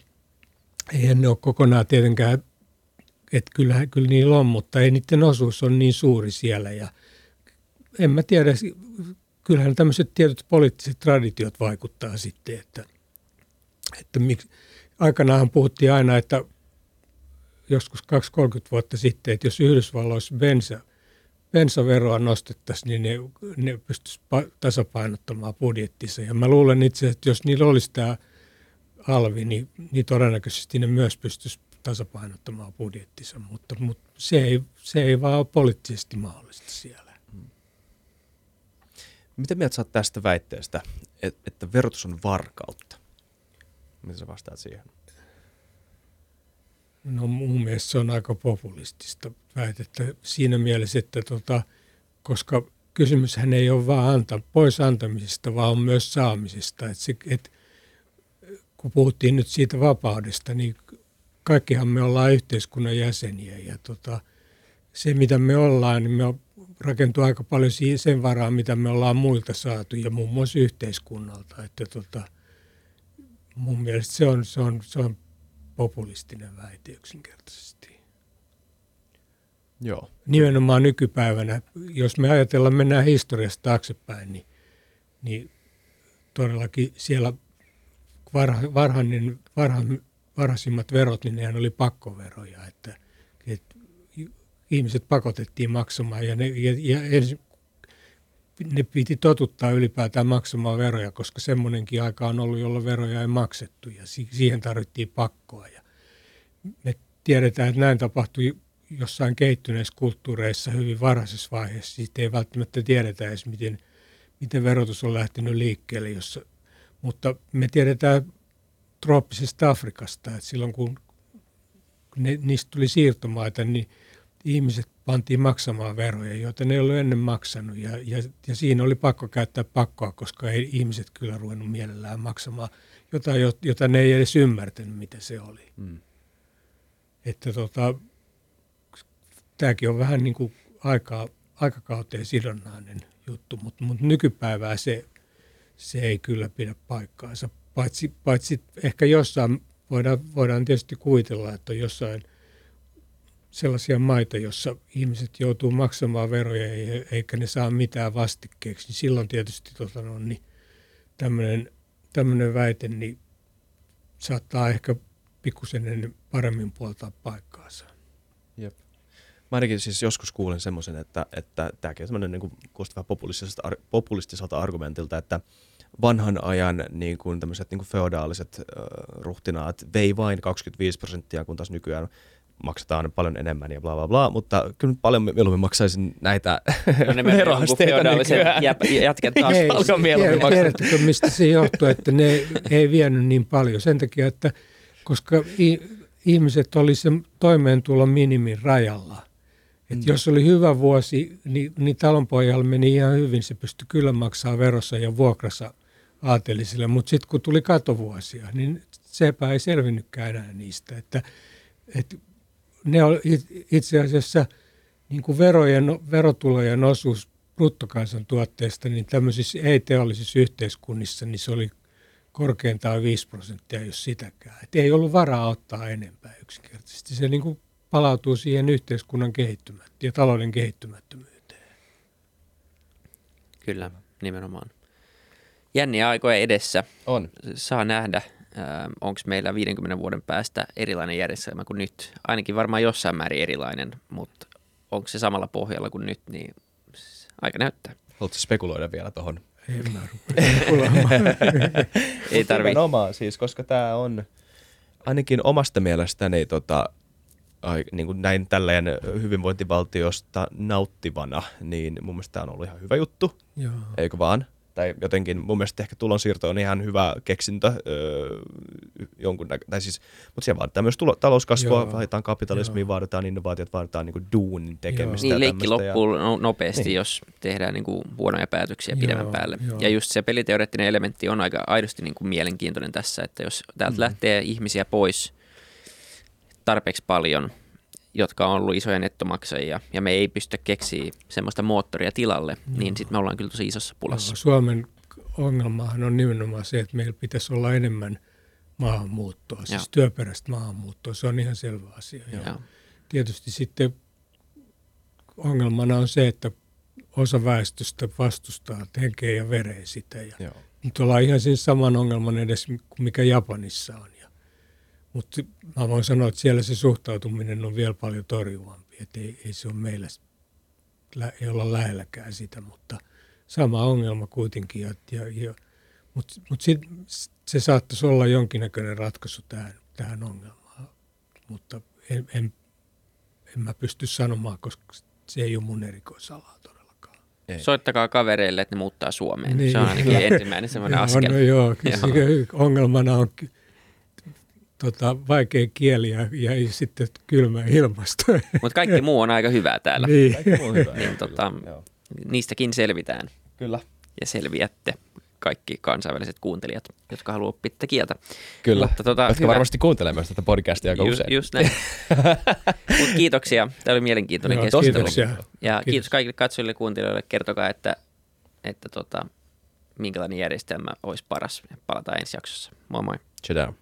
eihän ne ole kokonaan tietenkään, että kyllä, kyllä niillä on, mutta ei niiden osuus on niin suuri siellä ja – en mä tiedä, kyllähän tämmöiset tietyt poliittiset traditiot vaikuttaa sitten, että, että miksi, aikanaan puhuttiin aina, että joskus 2-30 vuotta sitten, että jos Yhdysvalloissa bensa, bensaveroa nostettaisiin, niin ne, ne pystyisivät tasapainottamaan budjettissa. Ja mä luulen itse, että jos niillä olisi tämä alvi, niin, niin todennäköisesti ne myös pystyisivät tasapainottamaan budjettissa, mutta, mutta se, ei, se ei vaan ole poliittisesti mahdollista siellä. Mitä mieltä saat tästä väitteestä, että verotus on varkautta? Miten sä vastaat siihen? No mun mielestä se on aika populistista väitettä siinä mielessä, että tota, koska kysymyshän ei ole vain anta, pois antamisesta, vaan on myös saamisesta. Et se, et, kun puhuttiin nyt siitä vapaudesta, niin kaikkihan me ollaan yhteiskunnan jäseniä ja tota, se mitä me ollaan, niin me rakentuu aika paljon sen varaan, mitä me ollaan muilta saatu ja muun muassa yhteiskunnalta. Että tota, mun mielestä se on, se, on, se on populistinen väite yksinkertaisesti. Joo. Nimenomaan nykypäivänä, jos me ajatellaan, mennään historiasta taaksepäin, niin, niin todellakin siellä varha, varhainen, varha, varhaisimmat verot, niin nehän oli pakkoveroja, että ihmiset pakotettiin maksamaan ja, ne, ja, ja ensin, ne piti totuttaa ylipäätään maksamaan veroja, koska semmoinenkin aika on ollut, jolloin veroja ei maksettu ja siihen tarvittiin pakkoa. Ja me tiedetään, että näin tapahtui jossain kehittyneissä kulttuureissa hyvin varhaisessa vaiheessa. Siitä ei välttämättä tiedetä edes, miten, miten verotus on lähtenyt liikkeelle. Jossa, mutta me tiedetään trooppisesta Afrikasta, että silloin kun ne, niistä tuli siirtomaita, niin – ihmiset pantiin maksamaan veroja, joita ne ei ollut ennen maksanut. Ja, ja, ja siinä oli pakko käyttää pakkoa, koska ei ihmiset kyllä ruvennut mielellään maksamaan jotain, jota ne ei edes ymmärtänyt, mitä se oli. Mm. Että tota, tämäkin on vähän niin kuin aikaa, aikakauteen sidonnainen juttu, mutta, mutta nykypäivää se, se ei kyllä pidä paikkaansa. Paitsi, paitsi ehkä jossain voidaan, voidaan tietysti kuvitella, että on jossain – sellaisia maita, jossa ihmiset joutuu maksamaan veroja eikä ne saa mitään vastikkeeksi, niin silloin tietysti tota, no, niin tämmöinen, väite niin saattaa ehkä pikkusen paremmin puoltaa paikkaansa. Jep. Mä ainakin siis joskus kuulen semmoisen, että, että tämäkin on semmoinen niin kuulostaa populistiselta, populistiselta argumentilta, että vanhan ajan niin kuin tämmöiset niin kuin feodaaliset äh, ruhtinaat vei vain 25 prosenttia, kun taas nykyään maksetaan paljon enemmän ja bla bla bla, mutta kyllä paljon mieluummin maksaisin näitä no ne veroasteita jätkät taas ei, paljon mieluummin Tiedättekö, mistä se johtuu, että ne ei vienyt niin paljon? Sen takia, että koska ihmiset oli sen toimeentulon minimin rajalla. Et mm. Jos oli hyvä vuosi, niin, niin talonpojalla meni ihan hyvin. Se pystyi kyllä maksaa verossa ja vuokrassa aatelisille, mutta sitten kun tuli katovuosia, niin sepä ei selvinnytkään enää niistä. Että, että ne on itse asiassa niin kuin verojen, verotulojen osuus bruttokansantuotteesta, niin tämmöisissä ei-teollisissa yhteiskunnissa niin se oli korkeintaan 5 prosenttia, jos sitäkään. Et ei ollut varaa ottaa enempää yksinkertaisesti. Se niin kuin palautuu siihen yhteiskunnan kehittymättömyyteen ja talouden kehittymättömyyteen. Kyllä, nimenomaan. Jänniä aikoja edessä. On. Saa nähdä, onko meillä 50 vuoden päästä erilainen järjestelmä kuin nyt. Ainakin varmaan jossain määrin erilainen, mutta onko se samalla pohjalla kuin nyt, niin aika näyttää. Haluatko spekuloida vielä tuohon? En mä <laughs> Ei tarvi. Nimenomaan siis, koska tämä on ainakin omasta mielestäni tota, ai, niin kuin näin tällainen hyvinvointivaltiosta nauttivana, niin mun mielestä tämä on ollut ihan hyvä juttu, Joo. eikö vaan? Tai jotenkin mun mielestä ehkä tulonsiirto on ihan hyvä keksintö öö, jonkun näkö, tai siis, mutta siellä vaaditaan myös tulo, talouskasvua, Joo. vaaditaan kapitalismia, Joo. vaaditaan innovaatiot, vaaditaan niin duunin tekemistä. Niin, ja leikki loppuu no- nopeasti, Niin. niin. jos tehdään niin kuin huonoja päätöksiä Joo, pidemmän päälle. joo. Ja just se peliteoreettinen elementti on aika aidosti niin kuin mielenkiintoinen tässä, että jos täältä Mm. lähtee ihmisiä pois tarpeeksi paljon, jotka on ollut isoja nettomaksajia, ja me ei pysty keksiä semmoista moottoria tilalle, niin sitten me ollaan kyllä tosi isossa pulassa. Joo, Suomen ongelmahan on nimenomaan se, että meillä pitäisi olla enemmän maahanmuuttoa, siis Joo. työperäistä maahanmuuttoa. Se on ihan selvä asia. Ja Joo. tietysti sitten ongelmana on se, että osa väestöstä vastustaa henkeä ja vereen sitä. Ja Joo. nyt ollaan ihan siinä saman ongelman edes kuin mikä Japanissa on. Mutta mä voin sanoa, että siellä se suhtautuminen on vielä paljon torjuvampi. Että ei, ei se ole meillä, lä- ei olla lähelläkään sitä, mutta sama ongelma kuitenkin. Ja, ja, ja, mutta mut sit, se saattaisi olla jonkinnäköinen ratkaisu tähän, tähän ongelmaan. Mutta en, en, en mä pysty sanomaan, koska se ei ole mun erikoisalaa todellakaan. Ei. Soittakaa kavereille, että ne muuttaa Suomeen. Niin. Se on ainakin ensimmäinen semmoinen Joo, askel. No joo, kyllä Joo. se ongelmana on tota, vaikea kieli ja, ja sitten kylmä ilmasto. Mutta kaikki muu on aika hyvää täällä. niin. Kaikki muu on hyvä. Niin, tota, Joo. niistäkin selvitään Kyllä. ja selviätte kaikki kansainväliset kuuntelijat, jotka haluaa oppia tätä kieltä. Kyllä. Mutta tota, Jotka hyvä. varmasti kuuntelee myös tätä podcastia aika Ju, usein. just näin. <laughs> Mut kiitoksia. Tämä oli mielenkiintoinen Joo, keskustelu. kiitoksia. Ja kiitos. Kiitos. kaikille katsojille ja kuuntelijoille. Kertokaa, että, että tota, minkälainen järjestelmä olisi paras. Palataan ensi jaksossa. Moi moi. Out.